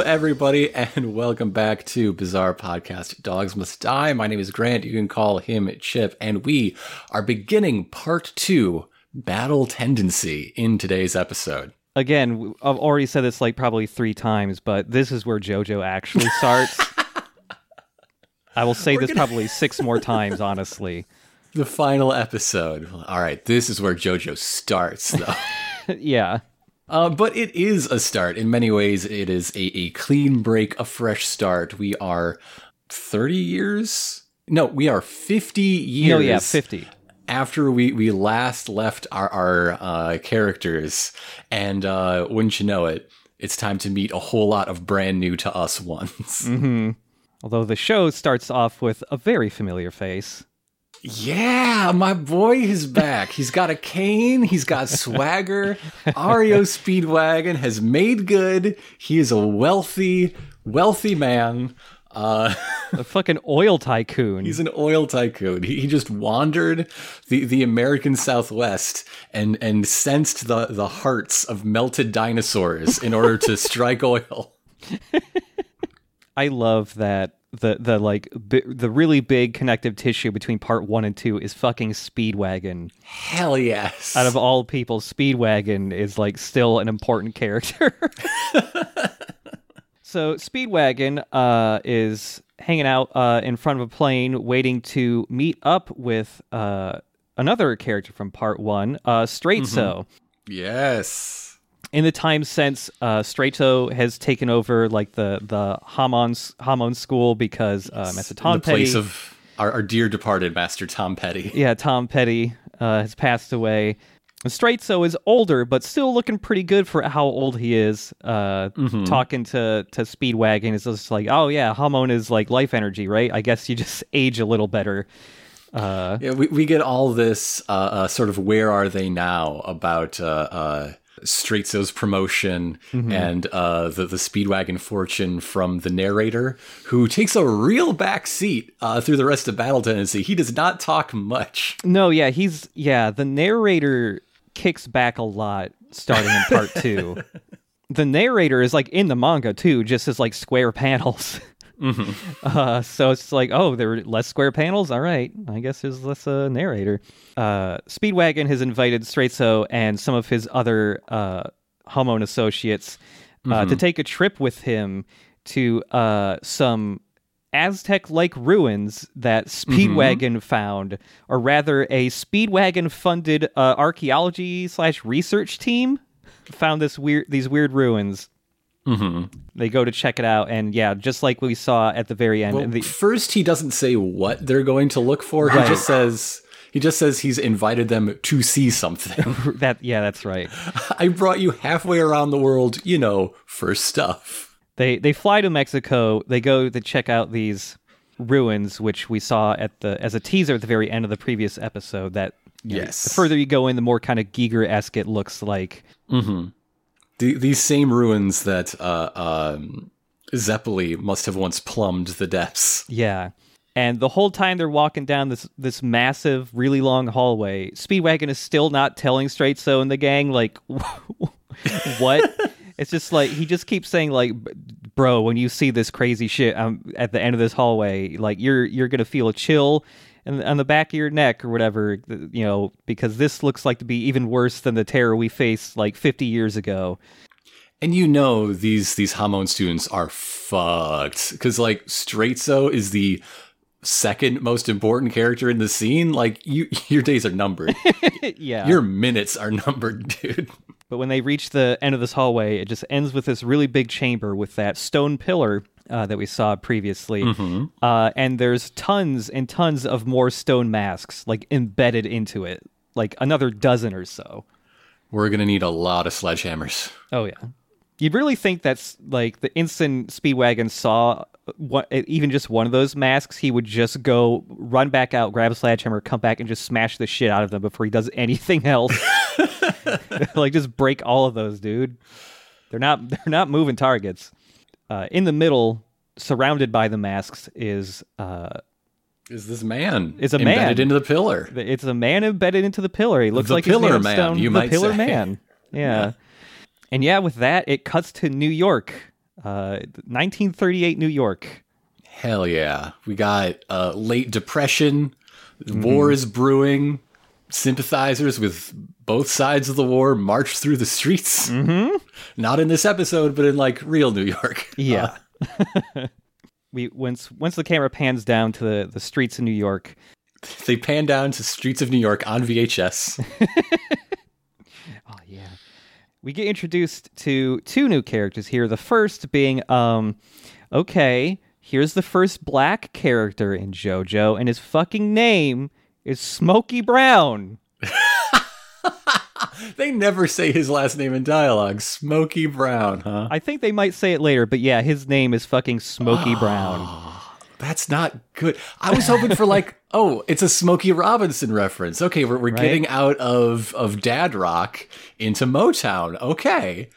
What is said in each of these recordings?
Hello, everybody, and welcome back to Bizarre Podcast Dogs Must Die. My name is Grant. You can call him Chip, and we are beginning part two Battle Tendency in today's episode. Again, I've already said this like probably three times, but this is where JoJo actually starts. I will say this probably six more times, honestly. The final episode. All right, this is where JoJo starts, though. yeah. Uh, but it is a start. In many ways, it is a, a clean break, a fresh start. We are 30 years? No, we are 50 years. No, yeah, 50. After we, we last left our, our uh, characters. And uh, wouldn't you know it, it's time to meet a whole lot of brand new to us ones. Although the show starts off with a very familiar face. Yeah, my boy is back. He's got a cane. He's got swagger. Ario Speedwagon has made good. He is a wealthy, wealthy man. Uh, A fucking oil tycoon. he's an oil tycoon. He, he just wandered the, the American Southwest and, and sensed the, the hearts of melted dinosaurs in order to strike oil. I love that the the like bi- the really big connective tissue between part one and two is fucking Speedwagon. Hell yes. Out of all people, Speedwagon is like still an important character. so Speedwagon uh, is hanging out uh, in front of a plane, waiting to meet up with uh, another character from part one, uh, Straizo. yes. In the time since, uh, Straizo has taken over like the the Hamon Hamon school because uh, Master Tom the Petty, place of our, our dear departed master Tom Petty. yeah, Tom Petty uh, has passed away. Straizo is older, but still looking pretty good for how old he is. Uh, Talking to to Speedwagon is just like, oh yeah, Hamon is like life energy, right? I guess you just age a little better. Uh, Yeah, we, we get all this uh, uh, sort of where are they now about Straizo's promotion and uh, the the Speedwagon fortune from the narrator, who takes a real back seat uh, through the rest of Battle Tendency. He does not talk much. No, yeah, he's yeah. The narrator kicks back a lot starting in part two. the narrator is like in the manga too, just as like square panels. Uh, so it's like, oh, there are less square panels. All right, I guess there's less uh, narrator. Uh, Speedwagon has invited Straizo and some of his other uh, Hamon associates uh, to take a trip with him to uh, some Aztec-like ruins that Speedwagon found, or rather, a Speedwagon-funded uh, archaeology slash research team found this weird these weird ruins. Mm-hmm. They go to check it out, and yeah, just like we saw at the very end, Well, the, first, he doesn't say what they're going to look for. He just says he just says he's invited them to see something. that yeah, that's right. I brought you halfway around the world, you know, for stuff. They they fly to Mexico. They go to check out these ruins, which we saw at the as a teaser at the very end of the previous episode. That you know, Yes. the further you go in, the more kind of Giger esque it looks like. The, these same ruins that uh, um, Zeppeli must have once plumbed the depths. Yeah. And the whole time they're walking down this this massive, really long hallway, Speedwagon is still not telling Straizo and the gang like what. it's just like he just keeps saying like, "Bro, when you see this crazy shit um, at the end of this hallway, like you're you're gonna feel a chill." And on the back of your neck or whatever, you know, because this looks like to be even worse than the terror we faced like 50 years ago. And you know these these Hamon students are fucked because like Straizo is the second most important character in the scene. Like you, your days are numbered. yeah. your minutes are numbered, dude. But when they reach the end of this hallway, it just ends with this really big chamber with that stone pillar uh, that we saw previously. Uh, and there's tons and tons of more stone masks, like embedded into it, like another dozen or so. We're gonna need a lot of sledgehammers. Oh, yeah. You'd really think that's like the instant Speedwagon saw what, even just one of those masks, he would just go run back out, grab a sledgehammer, come back, and just smash the shit out of them before he does anything else. like just break all of those, dude. They're not they're not moving targets. Uh, in the middle, surrounded by the masks, is uh, Is this man? Is a embedded man. into the pillar? it's a man embedded into the pillar. He looks The like pillar man, stone. you the might pillar say. man. Yeah. And yeah, with that, it cuts to New York. Uh, 1938 New York. Hell yeah. We got uh, late depression, war is brewing, sympathizers with both sides of the war march through the streets. Mm-hmm. Not in this episode, but in like real New York. Yeah. we once once the camera pans down to the, the streets of New York, They pan down to streets of New York on VHS. Oh yeah. We get introduced to two new characters here. The first being um okay, here's the first black character in JoJo and his fucking name is Smokey Brown. they never say his last name in dialogue. Smokey Brown, huh? I think they might say it later, but yeah, his name is fucking Smokey ah, Brown. That's not good. I was hoping for like, oh, it's a Smokey Robinson reference. Okay, we're, we're Right. getting out of of dad rock into Motown. Okay,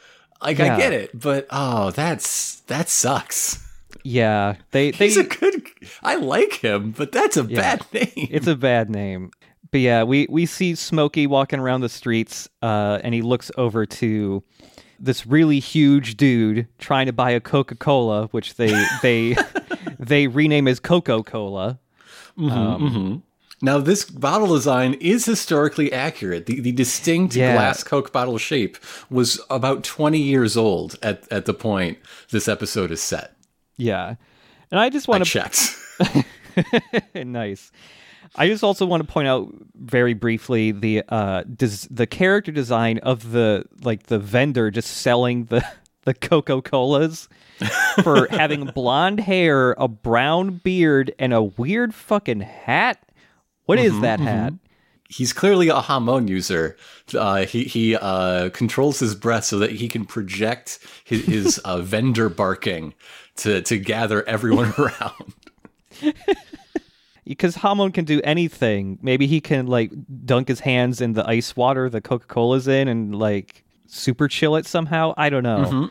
like I get it, but oh, that's that sucks. Yeah, they they He's a good. I like him, but that's a bad name. it's a bad name. But yeah, we we see Smokey walking around the streets, uh, and he looks over to this really huge dude trying to buy a Coca Cola, which they they they rename as Coca Cola. Mm-hmm, um, mm-hmm. Now, this bottle design is historically accurate. The, the distinct Yeah. glass Coke bottle shape was about 20 years old at, at the point this episode is set. Yeah, and I just want to checked. nice. I just also want to point out very briefly the uh des- the character design of the like the vendor just selling the the Coca Colas for having blonde hair, a brown beard, and a weird fucking hat. What is that hat? He's clearly a Hamon user. Uh, he he uh, controls his breath so that he can project his, his uh, vendor barking to, to gather everyone around. Because Hamon can do anything. Maybe he can like dunk his hands in the ice water the Coca Cola's in and like super chill it somehow. I don't know.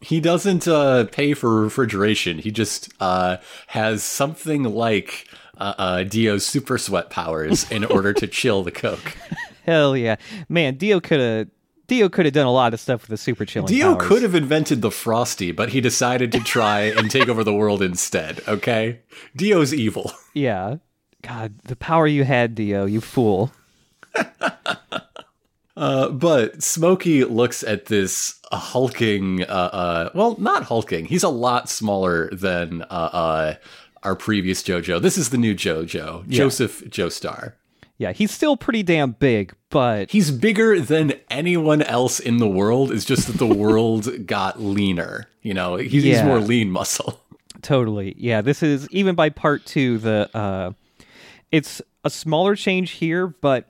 He doesn't uh, pay for refrigeration. He just uh, has something like uh, uh, Dio's super sweat powers in order to chill the Coke. Hell yeah, man! Dio could have Dio could have done a lot of stuff with the super chilling. Dio powers. could have invented the Frosty, but he decided to try and take over the world instead, okay? Dio's evil. Yeah. God, the power you had, Dio, you fool. Uh, but Smokey looks at this hulking, uh, uh, well, not hulking. He's a lot smaller than uh, uh, our previous JoJo. This is the new JoJo, Joseph Joestar. Yeah, he's still pretty damn big, but He's bigger than anyone else in the world. It's just that the world got leaner. You know, he's, he's more lean muscle. totally. Yeah, this is even by part two. The uh, it's a smaller change here, but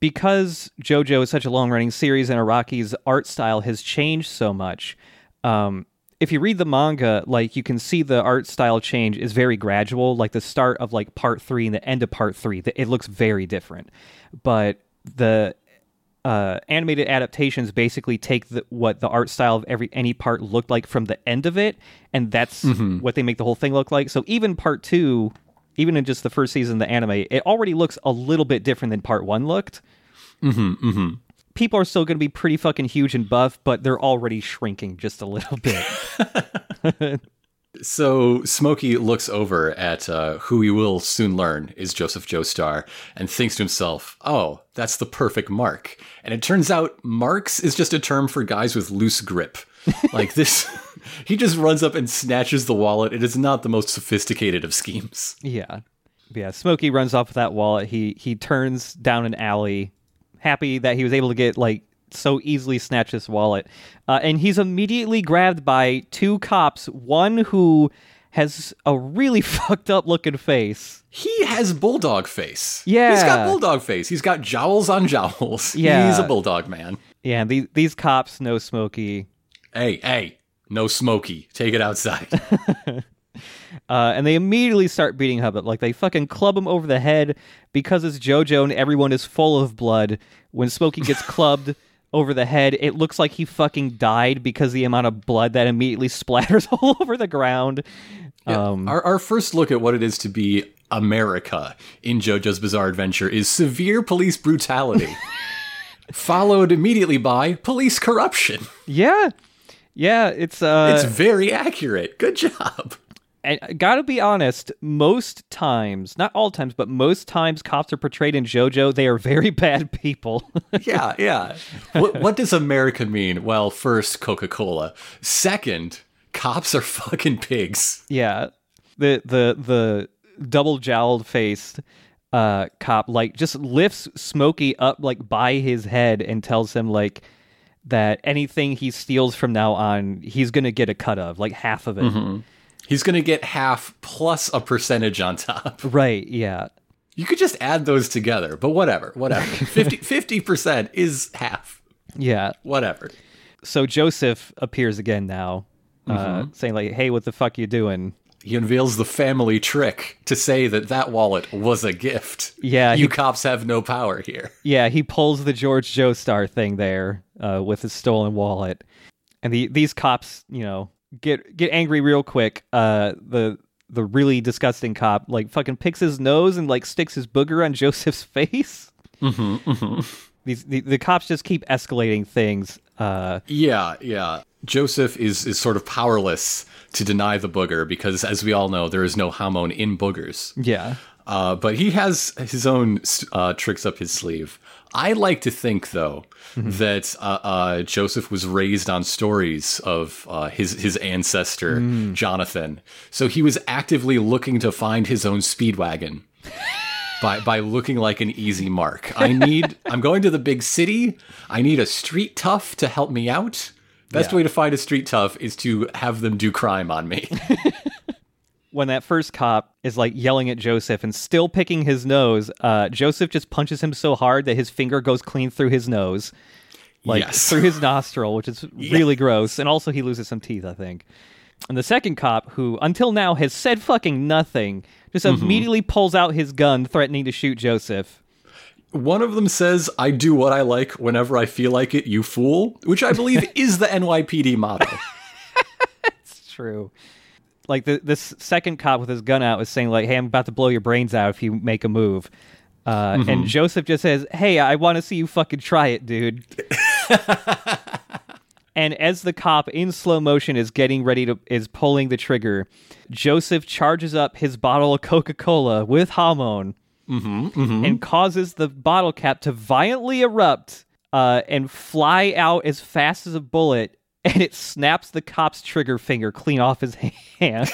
because JoJo is such a long running series and Araki's art style has changed so much. Um, if you read the manga, like you can see the art style change is very gradual. Like the start of like part three and the end of part three, th- it looks very different. But the uh, animated adaptations basically take the, what the art style of every any part looked like from the end of it, and that's what they make the whole thing look like. So even part two, even in just the first season of the anime, it already looks a little bit different than part one looked. Mm-hmm, mm-hmm. People are still going to be pretty fucking huge and buff, but they're already shrinking just a little bit. So Smokey looks over at uh, who we will soon learn is Joseph Joestar and thinks to himself, oh, that's the perfect mark. And it turns out marks is just a term for guys with loose grip. like this, he just runs up and snatches the wallet. It is not the most sophisticated of schemes. Yeah. Yeah, Smokey runs off with that wallet. He he turns down an alley, happy that he was able to get like so easily snatch this wallet. Uh, and he's immediately grabbed by two cops, one who has a really fucked up looking face. He has bulldog face. Yeah. He's got bulldog face. He's got jowls on jowls. Yeah. He's a bulldog man. Yeah, these these cops know Smokey. Hey, hey, no Smokey. Take it outside. Uh, and they immediately start beating Hubbard. Like they fucking club him over the head because it's JoJo and everyone is full of blood. When Smokey gets clubbed over the head, it looks like he fucking died because the amount of blood that immediately splatters all over the ground. Um, our, our first look at what it is to be America in JoJo's Bizarre Adventure is severe police brutality, followed immediately by police corruption. yeah. Yeah, it's uh, it's very accurate. Good job. And gotta be honest, most times, not all times, but most times, cops are portrayed in JoJo. They are very bad people. yeah, yeah. What, what does America mean? Well, first, Coca Cola. Second, cops are fucking pigs. yeah, the the the double jowled faced uh cop like just lifts Smokey up like by his head and tells him like that anything he steals from now on, he's gonna get a cut of, like half of it. He's going to get half plus a percentage on top. Right? Yeah. You could just add those together, but whatever, whatever. 50 percent is half. Yeah. Whatever. So Joseph appears again now, uh, saying like, "Hey, what the fuck you doing?" He unveils the family trick to say that that wallet was a gift. Yeah, you he- cops have no power here. Yeah, he pulls the George Joestar thing there uh, with his stolen wallet, and the these cops, you know, get get angry real quick. Uh, the the really disgusting cop like fucking picks his nose and like sticks his booger on Joseph's face. Mm-hmm, These the, the cops just keep escalating things. Uh, Yeah, yeah. Joseph is is sort of powerless to deny the booger because, as we all know, there is no hamon in boogers. yeah, Uh, but he has his own uh, tricks up his sleeve. I like to think, though, that uh, uh, Joseph was raised on stories of uh, his his ancestor Jonathan, so he was actively looking to find his own speedwagon by by looking like an easy mark. I need. I'm going to the big city. I need a street tough to help me out. Best Yeah. way to find a street tough is to have them do crime on me. when that first cop is like yelling at Joseph and still picking his nose, uh, Joseph just punches him so hard that his finger goes clean through his nose, like Yes. through his nostril, which is really gross. And also, he loses some teeth, I think. And the second cop, who until now has said fucking nothing, just immediately pulls out his gun, threatening to shoot Joseph. One of them says, I do what I like whenever I feel like it, you fool, which I believe is the NYPD motto. It's true. Like the this second cop with his gun out is saying like, "Hey, I'm about to blow your brains out if you make a move." Uh, And Joseph just says, "Hey, I want to see you fucking try it, dude." and as the cop in slow motion is getting ready to is pulling the trigger, Joseph charges up his bottle of Coca Cola with hamon and causes the bottle cap to violently erupt uh, and fly out as fast as a bullet. And it snaps the cop's trigger finger clean off his hand.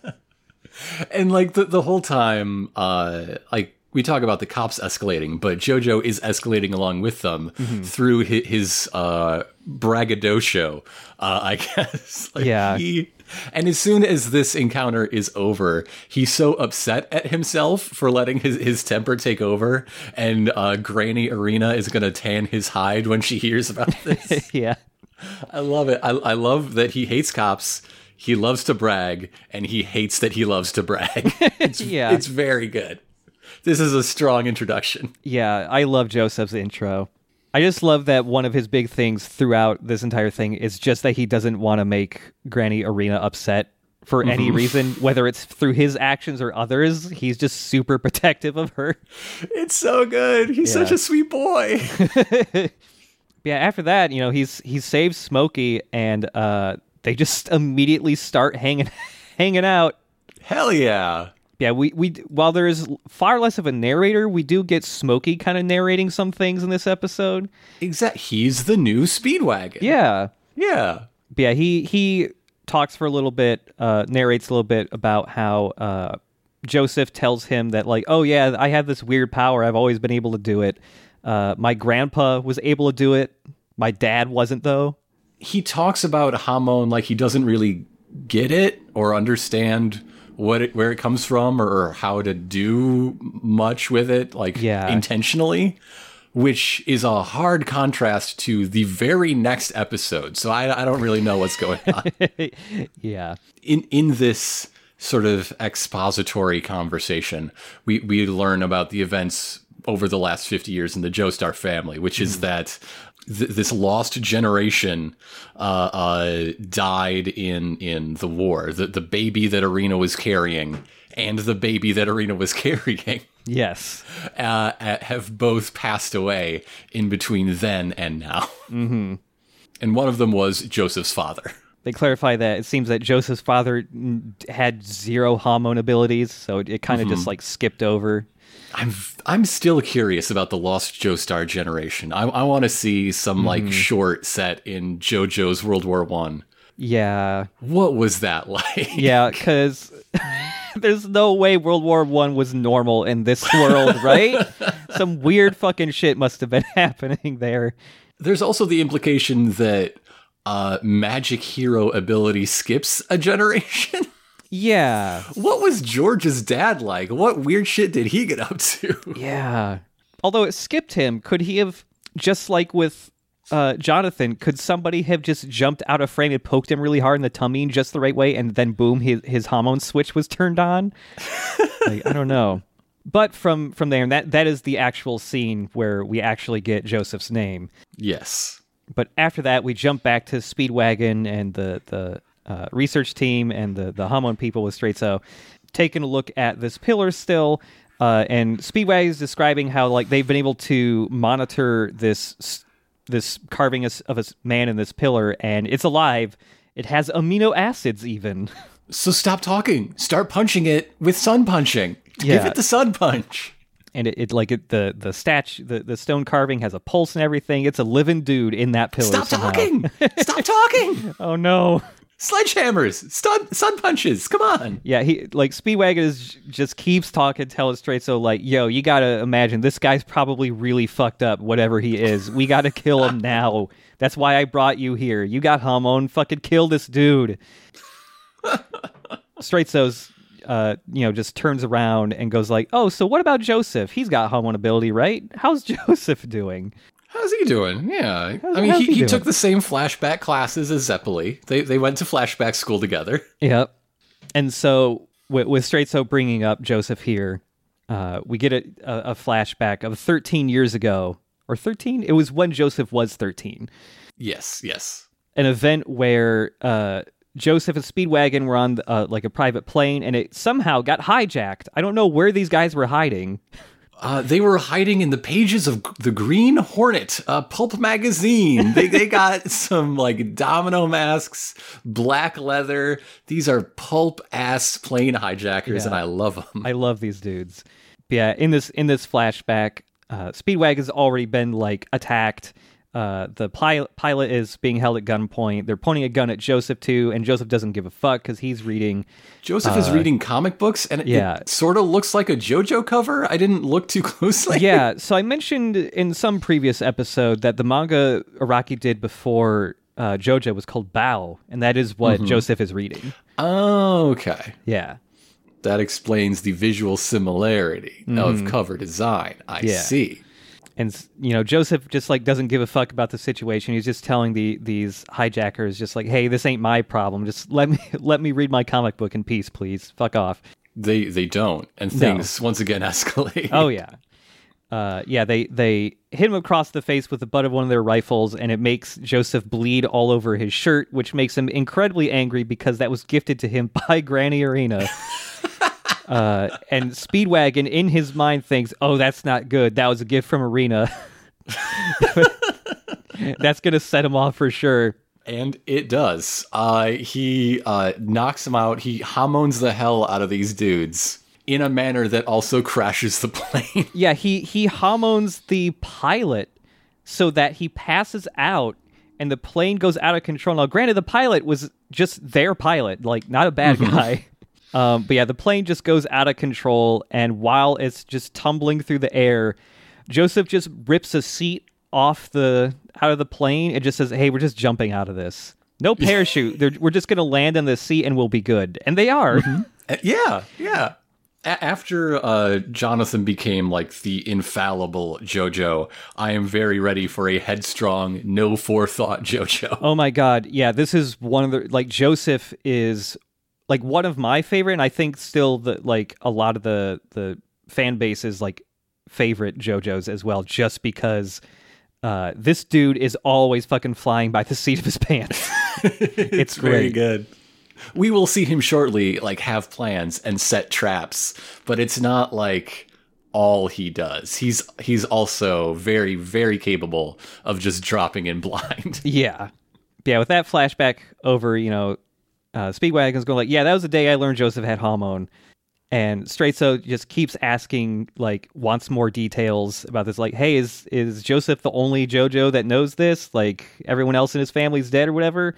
and like the, the whole time, uh, like we talk about the cops escalating, but Jojo is escalating along with them through his, his uh, braggadocio, uh, I guess. Like Yeah. He, and as soon as this encounter is over, he's so upset at himself for letting his, his temper take over, and uh, Granny Erina is going to tan his hide when she hears about this. yeah. I love it. I, I love that he hates cops. He loves to brag, and he hates that he loves to brag. It's, Yeah. it's very good. This is a strong introduction. Yeah, I love Joseph's intro. I just love that one of his big things throughout this entire thing is just that he doesn't want to make Granny Erina upset for any mm-hmm. reason, whether it's through his actions or others. He's just super protective of her. It's so good. He's Yeah. such a sweet boy. Yeah, after that, you know, he's he saves Smokey and uh they just immediately start hanging hanging out. Hell yeah. Yeah, we we while there is far less of a narrator, we do get Smokey kind of narrating some things in this episode. Exact. He's the new Speedwagon. Yeah. Yeah. Yeah, he he talks for a little bit, uh, narrates a little bit about how uh, Joseph tells him that like, oh yeah, I have this weird power. I've always been able to do it. Uh, my grandpa was able to do it. My dad wasn't though. He talks about Hamon like he doesn't really get it or understand what it, where it comes from or how to do much with it, like Yeah. intentionally. Which is a hard contrast to the very next episode. So I, I don't really know what's going on. Yeah, in in this sort of expository conversation, we we learn about the events over the last 50 years in the Joestar family, which is that th- this lost generation uh, uh, died in in the war. The the baby that Erina was carrying and the baby that Erina was carrying yes, uh, have both passed away in between then and now. And one of them was Joseph's father. They clarify that it seems that Joseph's father had zero Hamon abilities, so it, it kind of just like skipped over. I'm I'm still curious about the Lost Joestar generation. I, I want to see some like short set in JoJo's World War One. Yeah, What was that like? yeah, because there's no way World War One was normal in this world, right? Some weird fucking shit must have been happening there. There's also the implication that uh, magic hero ability skips a generation. Yeah, what was George's dad like? What weird shit did he get up to? yeah. Although it skipped him, could he have just like with uh, Jonathan? Could somebody have just jumped out of frame and poked him really hard in the tummy in just the right way, and then boom, his his Hamon switch was turned on? like, I don't know. But from from there, and that that is the actual scene where we actually get Joseph's name. Yes. But after that, we jump back to Speedwagon and the the uh, research team and the the Hamon people with Straizo, taking a look at this pillar still. Uh, and Speedway is describing how like they've been able to monitor this this carving of a man in this pillar, and it's alive. It has amino acids even. So stop talking. Start punching it with sun punching. Give it the sun punch. and it, it like it, the the statue the, the stone carving has a pulse and everything it's a living dude in that pillar Stop somehow. talking. Stop talking. oh no Sledgehammers. Stun, sun punches. Come on. yeah he like speedwagon is just keeps talking tell it Straizo like yo you gotta imagine this guy's probably really fucked up whatever he is we gotta kill him now that's why i brought you here you got Hamon fucking kill this dude Straizo's uh, you know, just turns around and goes like, "Oh, so what about Joseph? He's got Hamon ability, right? How's Joseph doing?" How's he doing? Yeah. How's- I mean, he, he he took the same flashback classes as Zeppeli. They, they went to flashback school together. Yep. And so with, with Straizo bringing up Joseph here, uh, we get a, a, flashback of 13 years ago, or 13? It was when Joseph was 13. Yes, yes. An event where uh, Joseph and Speedwagon were on uh, like a private plane, and it somehow got hijacked. I don't know where these guys were hiding. Uh, they were hiding in the pages of the Green Hornet, uh, pulp magazine. They, they got some like domino masks, black leather. These are pulp ass plane hijackers, and I love them. I love these dudes. Yeah, in this in this flashback, uh, Speedwagon's already been like attacked. Uh, the pilot pilot is being held at gunpoint. They're pointing a gun at Joseph too, and Joseph doesn't give a fuck because he's reading. Joseph is reading comic books, and it, yeah. it sort of looks like a JoJo cover. I didn't look too closely. Yeah, so I mentioned in some previous episode that the manga Araki did before uh, JoJo was called Baoh, and that is what Joseph is reading. Oh, okay. Yeah, That explains the visual similarity of cover design. I Yeah. see. And you know Joseph just like doesn't give a fuck about the situation. He's just telling the these hijackers just like, "Hey, this ain't my problem. Just let me let me read my comic book in peace, please. Fuck off." They they don't, and things once again escalate. Oh yeah. Uh, yeah, they they hit him across the face with the butt of one of their rifles, and it makes Joseph bleed all over his shirt, which makes him incredibly angry because that was gifted to him by Granny Erina. Uh, and Speedwagon, in his mind, thinks, "Oh, that's not good. That was a gift from Erina. that's gonna set him off for sure." And it does. Uh, he uh, knocks him out. He Hamons the hell out of these dudes in a manner that also crashes the plane. Yeah, he he Hamons the pilot so that he passes out and the plane goes out of control. Now, granted, the pilot was just their pilot, like not a bad guy. Um, but yeah, the plane just goes out of control, and while it's just tumbling through the air, Joseph just rips a seat off the out of the plane. It just says, "Hey, we're just jumping out of this. No parachute. We're just gonna land in the seat, and we'll be good." And they are. Uh, yeah, yeah. A- after uh, Jonathan became like the infallible JoJo, I am very ready for a headstrong, no forethought JoJo. Oh my god, yeah, this is one of the like Joseph is like one of my favorite, and I think still the like a lot of the the fan base is like favorite JoJos as well, just because uh, this dude is always fucking flying by the seat of his pants. it's very great. good. We will see him shortly, like have plans and set traps, but it's not like all he does. He's he's also very very capable of just dropping in blind. yeah, yeah, with that flashback over, you know, uh, Speedwagon's going like, yeah, that was the day I learned Joseph had Hamon. And Straizo just keeps asking, like, wants more details about this. Like, hey, is is Joseph the only JoJo that knows this? Like, everyone else in his family's dead or whatever.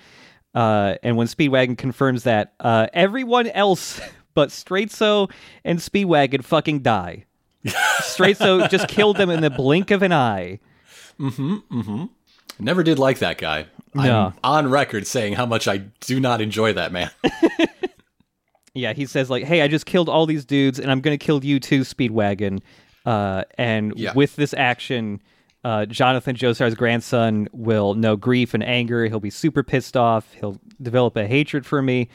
Uh, and when Speedwagon confirms that, uh, everyone else but Straizo and Speedwagon fucking die. Straizo just killed them in the blink of an eye. Mhm mhm never did like that guy. No. I'm on record saying how much I do not enjoy that man. Yeah, he says like, "Hey, I just killed all these dudes, and I'm gonna kill you too, Speedwagon." Uh, and Yeah. with this action, uh, Jonathan Joestar's grandson will know grief and anger. He'll be super pissed off. He'll develop a hatred for me,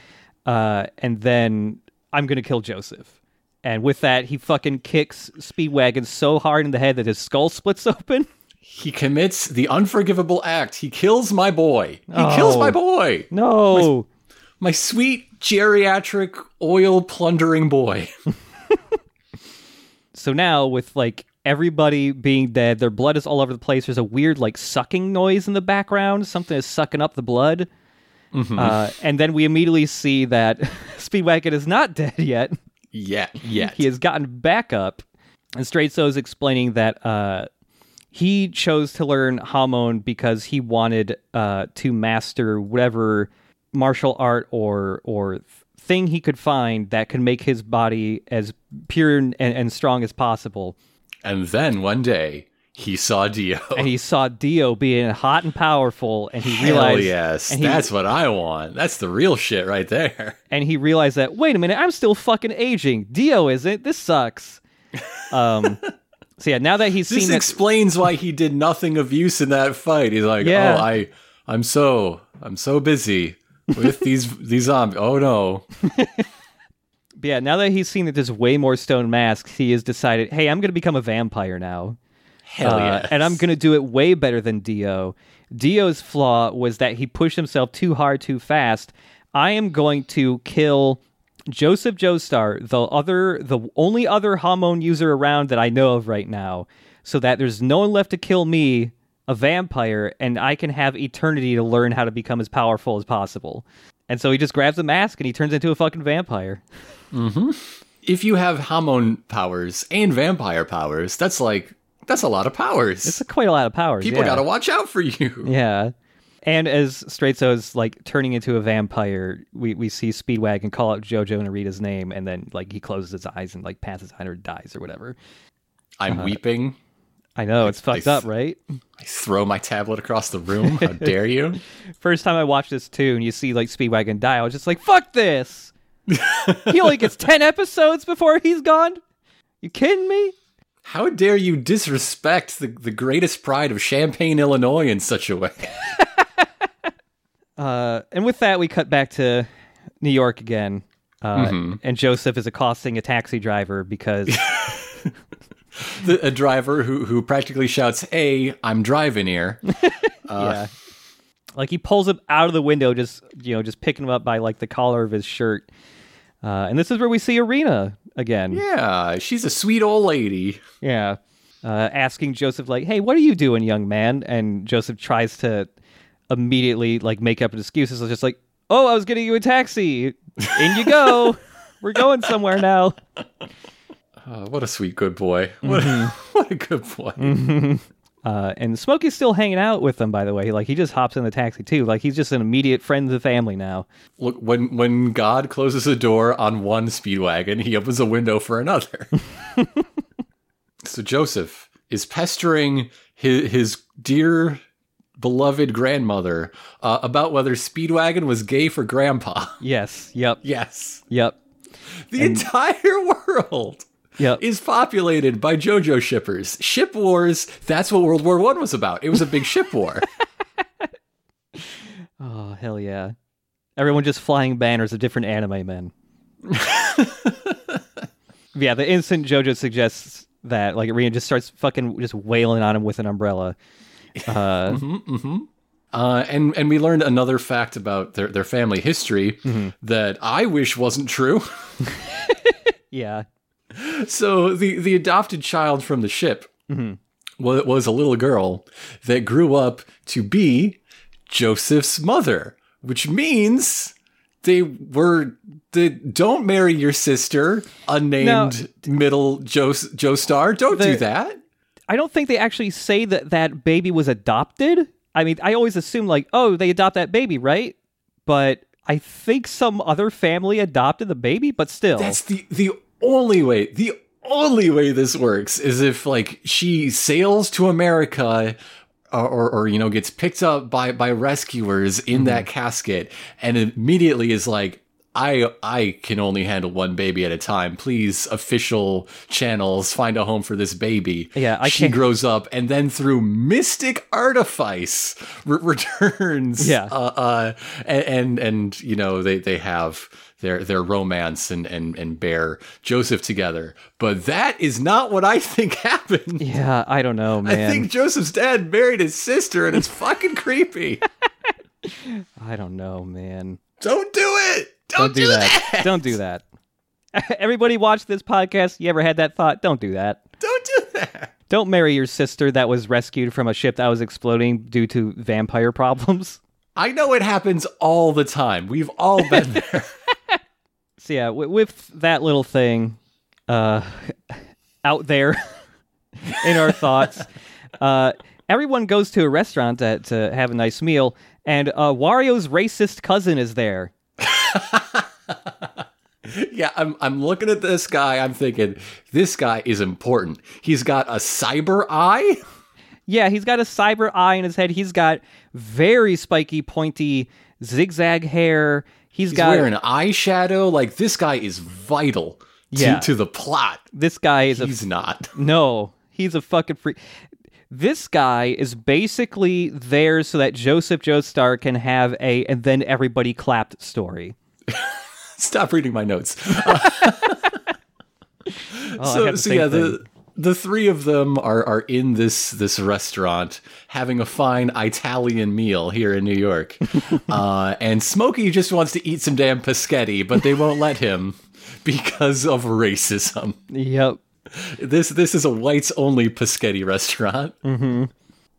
uh, and then I'm gonna kill Joseph. And with that, he fucking kicks Speedwagon so hard in the head that his skull splits open. He commits the unforgivable act. He kills my boy. He kills Oh. my boy. No. My sweet geriatric oil plundering boy. So now with like everybody being dead, their blood is all over the place. There's a weird like sucking noise in the background. Something is sucking up the blood. Uh, and then we immediately see that Speedwagon is not dead yet. yeah, yeah. He has gotten back up. And Straizo is explaining that uh, he chose to learn Hamon because he wanted uh, to master whatever martial art or or thing he could find that could make his body as pure and, and strong as possible. And then one day he saw Dio. and he saw Dio being hot and powerful, and he Hell realized, yes, and he, that's what I want. That's the real shit right there. and he realized that wait a minute, I'm still fucking aging. Dio isn't. This sucks. Um, so yeah, now that he's This seen that, explains why he did nothing of use in that fight. He's like, Yeah. "Oh, I, I'm so, I'm so busy with these these zombies. Oh no, yeah, now that he's seen that there's way more stone masks, he has decided, hey, I'm gonna become a vampire now. hell Uh, yeah!" And I'm going to do it way better than Dio. Dio's flaw was that he pushed himself too hard too fast. I am going to kill Joseph Joestar, the other the only other Hamon user around that I know of right now, so that there's no one left to kill me, a vampire, and I can have eternity to learn how to become as powerful as possible. And so he just grabs a mask and he turns into a fucking vampire. Mm-hmm. if you have Hamon powers and vampire powers, that's like that's a lot of powers. It's quite a lot of powers. People yeah. gotta watch out for you. Yeah. And as Straizo's like turning into a vampire, we, we see Speedwagon call out Jojo Narita's name, and then like he closes his eyes and like passes out or dies or whatever. I'm Uh-huh. weeping. I know it's fucked I up, right? I throw my tablet across the room. How dare you? First time I watched this too, and you see like Speedwagon die, I was just like, "Fuck this!" he only gets ten episodes before he's gone. You kidding me? How dare you disrespect the, the greatest pride of Champaign, Illinois in such a way? Uh, and with that, we cut back to New York again. Uh, And Joseph is accosting a taxi driver because The, a driver who, who practically shouts, Hey, I'm driving here. yeah. Like he pulls him out of the window, just you know, just picking him up by like the collar of his shirt. Uh, and this is where we see Erina again. yeah, she's a sweet old lady. Yeah. Uh, asking Joseph like, "Hey, what are you doing, young man?" And Joseph tries to immediately like make up an excuse. It's just like, "Oh, I was getting you a taxi. In you go. We're going somewhere now." Oh, what a sweet good boy. What, a, mm-hmm. what a good boy. Mm-hmm. Uh, and Smokey's still hanging out with them, by the way. Like he just hops in the taxi too. Like he's just an immediate friend of the family now. Look, when when God closes a door on one speedwagon, he opens a window for another. so Joseph is pestering his, his dear beloved grandmother uh, about whether Speedwagon was gay for grandpa. Yes. Yep. yes. Yep. The entire world Yep. is populated by JoJo shippers. Ship wars, that's what World War One was about. It was a big ship war. Oh hell yeah! Everyone just flying banners of different anime men. yeah, the instant JoJo suggests that, like Rina just starts fucking just wailing on him with an umbrella. Uh, Uh, and and we learned another fact about their, their family history that I wish wasn't true. yeah, So the the adopted child from the ship was, was a little girl that grew up to be Joseph's mother, which means they were the don't marry your sister, unnamed middle Joe Joe Star. Don't do that. I don't think they actually say that that baby was adopted. I mean, I always assume like, oh, they adopt that baby, right? But I think some other family adopted the baby, but still. That's the the only way. The only way this works is if like she sails to America. Or, or, or, you know, gets picked up by by rescuers in mm-hmm. that casket, and immediately is like, I I can only handle one baby at a time. Please, official channels, find a home for this baby. Yeah, I she can't- grows up, and then through mystic artifice re- returns. Yeah. uh, uh, and, and and you know they they have their their romance and and and bear Joseph together. But that is not what I think happened. yeah, I don't know, I think Joseph's dad married his sister, and it's fucking creepy. I don't know, man. Don't do it. Don't, Don't do that. Don't do that. Everybody watch this podcast. You ever had that thought? Don't do that. Don't do that. Don't marry your sister that was rescued from a ship that was exploding due to vampire problems. I know it happens all the time. We've all been there. So yeah, w- with that little thing uh, out there in our thoughts, uh, everyone goes to a restaurant to, to have a nice meal, and uh, Wario's racist cousin is there. yeah, I'm I'm looking at this guy. I'm thinking this guy is important. He's got a cyber eye. Yeah, he's got a cyber eye in his head. He's got very spiky, pointy, zigzag hair. He's got wearing eyeshadow. Like this guy is vital to, Yeah. to the plot. this guy is a He's not. No, he's a fucking freak. This guy is basically there so that Joseph Joestar can have a and then everybody clapped story. Stop reading my notes. Oh, so so yeah, thing. the the three of them are are in this this restaurant having a fine Italian meal here in New York, uh, and Smokey just wants to eat some damn paschetti, but they won't let him because of racism. Yep. This this is a whites only paschetti restaurant.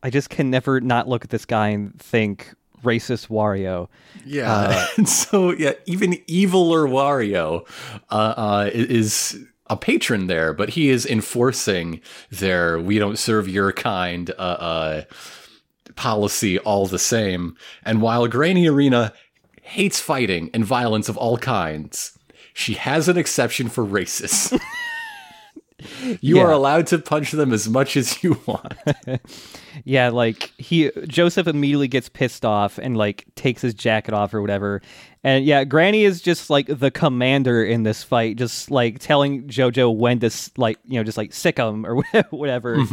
I just can never not look at this guy and think racist Wario. Yeah, and so yeah, even eviler Wario uh, uh, is a patron there, but he is enforcing their "we don't serve your kind" uh, uh, policy all the same. And while Granny Erina hates fighting and violence of all kinds, she has an exception for racists. You are allowed to punch them as much as you want. Yeah, like he Joseph immediately gets pissed off and like takes his jacket off or whatever. And yeah, Granny is just like the commander in this fight, just like telling Jojo when to like you know just like sick him or whatever.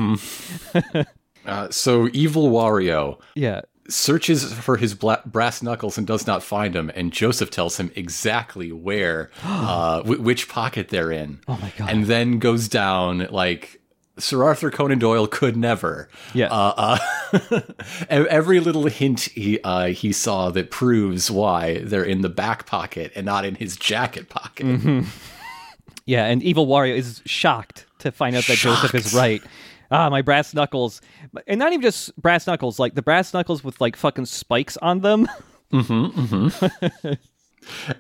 Uh, so evil Wario Yeah. Searches for his bla- brass knuckles and does not find them, and Joseph tells him exactly where, uh, w- which pocket they're in. Oh my God. And then goes down like Sir Arthur Conan Doyle could never. Yeah. Uh, uh, every little hint he uh, he saw that proves why they're in the back pocket and not in his jacket pocket. Mm-hmm. Yeah, and Evil Wario is shocked to find out that Joseph is right. Ah, my brass knuckles. And not even just brass knuckles, like the brass knuckles with like fucking spikes on them.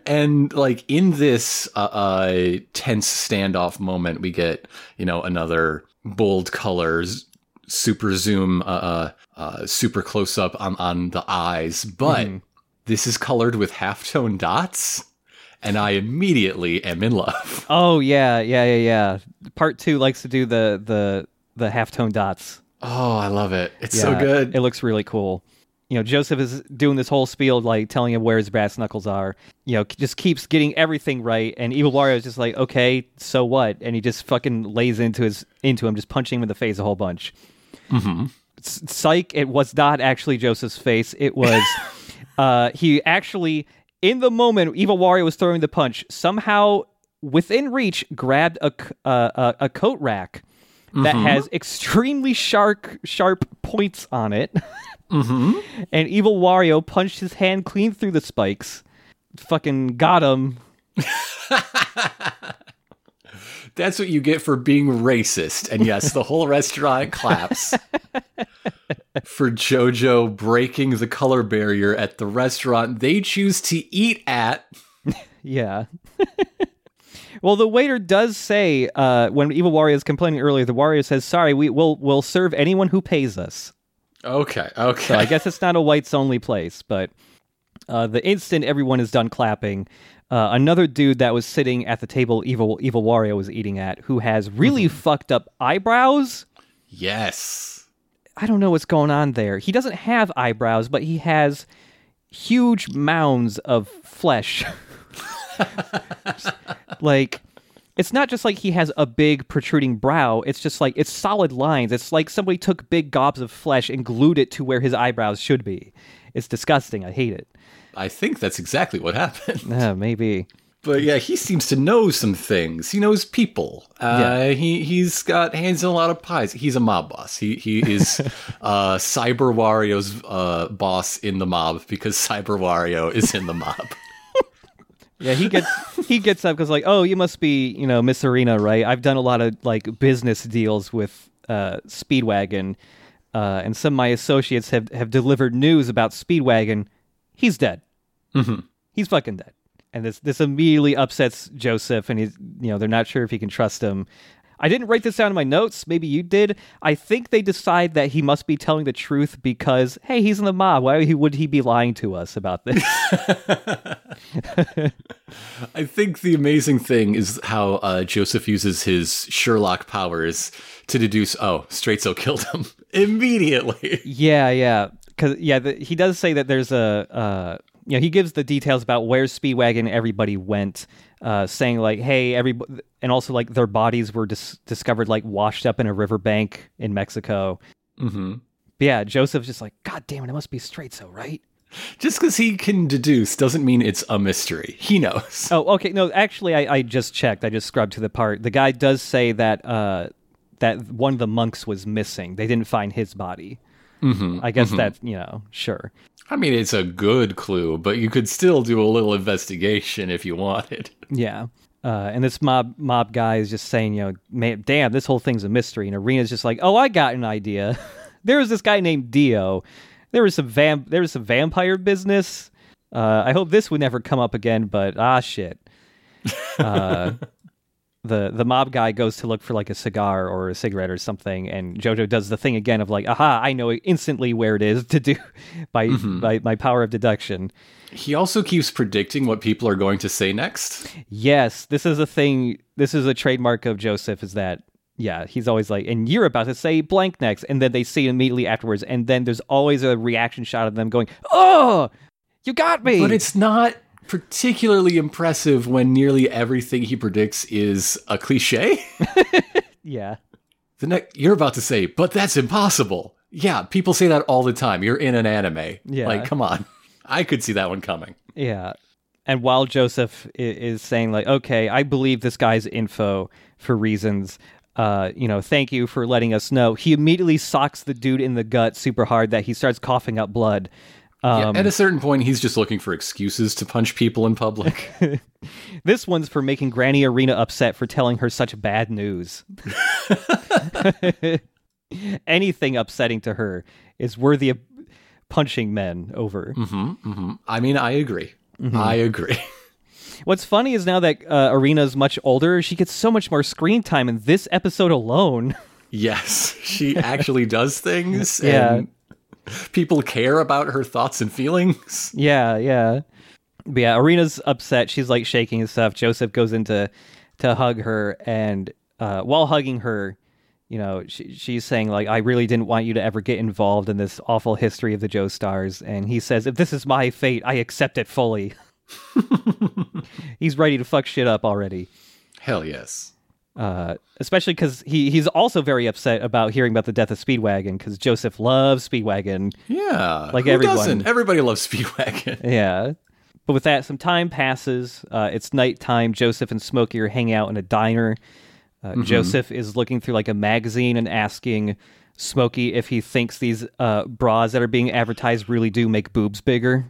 And like in this uh, uh, tense standoff moment, we get you know another bold colors, super zoom, uh, uh, uh, super close up on on the eyes, but this is colored with halftone dots, and I immediately am in love. Oh yeah, yeah, yeah, yeah. Part two likes to do the the the halftone dots. Oh, I love it! It's so good. It looks really cool. You know, Joseph is doing this whole spiel, like telling him where his brass knuckles are. You know, just keeps getting everything right, and Evil Wario is just like, okay, so what? And he just fucking lays into his into him, just punching him in the face a whole bunch. Mm-hmm. Psych! It was not actually Joseph's face. It was. uh, he actually, in the moment, Evil Wario was throwing the punch. Somehow, within reach, grabbed a uh, a, a coat rack that has extremely sharp sharp points on it. mm-hmm. And Evil Wario punched his hand clean through the spikes. Fucking got him. That's what you get for being racist. And yes, the whole restaurant claps. for JoJo breaking the color barrier at the restaurant they choose to eat at. Yeah. Well, the waiter does say uh, when Evil Wario is complaining earlier, the Wario says, "Sorry, we will will serve anyone who pays us." Okay, okay. So I guess it's not a whites only place, but uh, the instant everyone is done clapping, uh, another dude that was sitting at the table Evil Evil Wario was eating at, who has really fucked up eyebrows. yes. I don't know what's going on there. He doesn't have eyebrows, but he has huge mounds of flesh. like it's not just like he has a big protruding brow, it's just like it's solid lines. It's like somebody took big gobs of flesh and glued it to where his eyebrows should be. It's disgusting. I hate it. I think that's exactly what happened. Uh, maybe. But yeah, he seems to know some things. He knows people. Uh, He he's got hands in a lot of pies. He's a mob boss. He he is uh, Cyber Wario's uh, boss in the mob because Cyber Wario is in the mob. Yeah, he gets he gets up because like, oh, you must be you know Miss Erina, right? I've done a lot of like business deals with uh, Speedwagon, uh, and some of my associates have have delivered news about Speedwagon. He's dead. Mm-hmm. He's fucking dead. And this this immediately upsets Joseph, and he's you know they're not sure if he can trust him. I didn't write this down in my notes. Maybe you did. I think they decide that he must be telling the truth because, hey, he's in the mob. Why would he be lying to us about this? I think the amazing thing is how uh, Joseph uses his Sherlock powers to deduce. Oh, Straizo killed him immediately. Yeah, yeah, because yeah, the, he does say that there's a, uh, you know, he gives the details about where Speedwagon everybody went, uh, saying like, hey, every, and also like their bodies were dis- discovered like washed up in a riverbank in Mexico. hmm But yeah, Joseph's just like, God damn it, it must be Straizo, right? Just because he can deduce doesn't mean it's a mystery. He knows. Oh, okay. No, actually, I, I just checked. I just scrubbed to the part. The guy does say that uh, that one of the monks was missing. They didn't find his body. hmm I guess that you know, sure. I mean, it's a good clue, but you could still do a little investigation if you wanted. Yeah. Uh, and this mob mob guy is just saying, you know, man, damn, this whole thing's a mystery. And Erina's just like, oh, I got an idea. there was this guy named Dio. There was some vamp. There was some vampire business. Uh, I hope this would never come up again, but ah, shit. Uh, the the mob guy goes to look for like a cigar or a cigarette or something, and Jojo does the thing again of like, aha, I know instantly where it is to do mm-hmm. by by my power of deduction. He also keeps predicting what people are going to say next. Yes, this is a thing. This is a trademark of Joseph. Is that yeah? He's always like, and you're about to say blank next, and then they see it immediately afterwards, and then there's always a reaction shot of them going, "Oh, you got me!" But it's not particularly impressive when nearly everything he predicts is a cliche. yeah, the next you're about to say, but that's impossible. Yeah, people say that all the time. You're in an anime. Yeah. Like, come on. I could see that one coming. yeah. And while Joseph is saying like, "Okay, I believe this guy's info for reasons." Uh, you know, thank you for letting us know. He immediately socks the dude in the gut super hard that he starts coughing up blood. Yeah, Um, at a certain point, he's just looking for excuses to punch people in public. This one's for making Granny Erina upset for telling her such bad news. Anything upsetting to her is worthy of punching men over. I mean, I agree. Mm-hmm. I agree. What's funny is now that uh, Erina's much older, she gets so much more screen time in this episode alone. yes, she actually does things. Yeah. And people care about her thoughts and feelings. yeah, yeah. But yeah, Erina's upset. She's like shaking and stuff. Joseph goes in to, to hug her, and uh, while hugging her, you know, she, she's saying like, "I really didn't want you to ever get involved in this awful history of the Joestars." And he says, "If this is my fate, I accept it fully." He's ready to fuck shit up already. Hell yes. Uh, especially because he he's also very upset about hearing about the death of Speedwagon because Joseph loves Speedwagon. Yeah. Like everyone. Doesn't? Everybody loves Speedwagon. Yeah. But with that, some time passes. Uh, it's nighttime. Joseph and Smokey are hanging out in a diner. Uh, Joseph is looking through like a magazine and asking Smokey if he thinks these uh, bras that are being advertised really do make boobs bigger.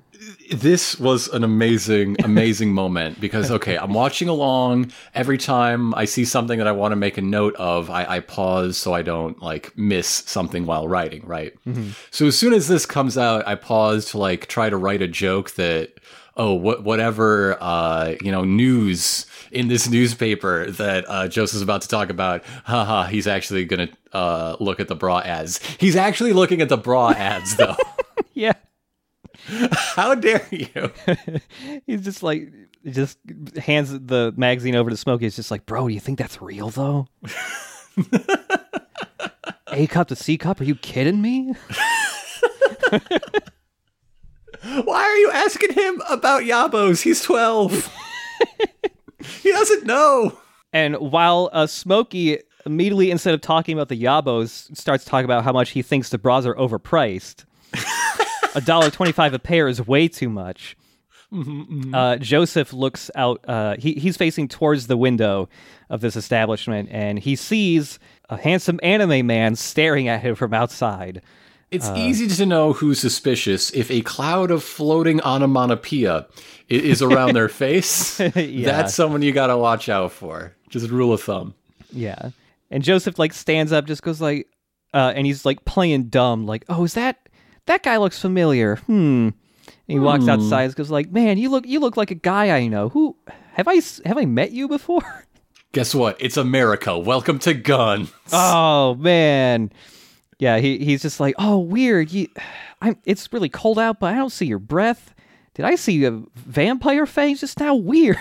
This was an amazing, amazing moment because okay, I'm watching along. Every time I see something that I want to make a note of, I, I pause so I don't like miss something while writing. Right. So as soon as this comes out, I pause to like try to write a joke that oh what whatever uh you know news in this newspaper that uh Joseph's about to talk about haha he's actually gonna uh look at the bra ads he's actually looking at the bra ads though Yeah. how dare you He's just like just hands the magazine over to Smokey. It's just like, bro, do you think that's real though? A cup to C cup? Are you kidding me? why are you asking him about yabos he's 12 he doesn't know And while uh, Smokey immediately, instead of talking about the Yabos, starts talking about how much he thinks the bras are overpriced. A dollar twenty-five a pair is way too much. Uh, Joseph looks out. Uh, he, he's facing towards the window of this establishment, and he sees a handsome anime man staring at him from outside. It's easy to know who's suspicious if a cloud of floating onomatopoeia is around their face. yeah. That's someone you got to watch out for. Just rule of thumb. Yeah. And Joseph like stands up, just goes like, uh, and he's like playing dumb, like, oh, is that that guy looks familiar? Hmm. And he walks outside, and goes like, man, you look you look like a guy I know. Who have I have I met you before? Guess what? It's America. Welcome to guns. oh man. Yeah, he he's just like, oh, weird. You, I'm. It's really cold out, but I don't see your breath. Did I see a vampire face just now? Weird.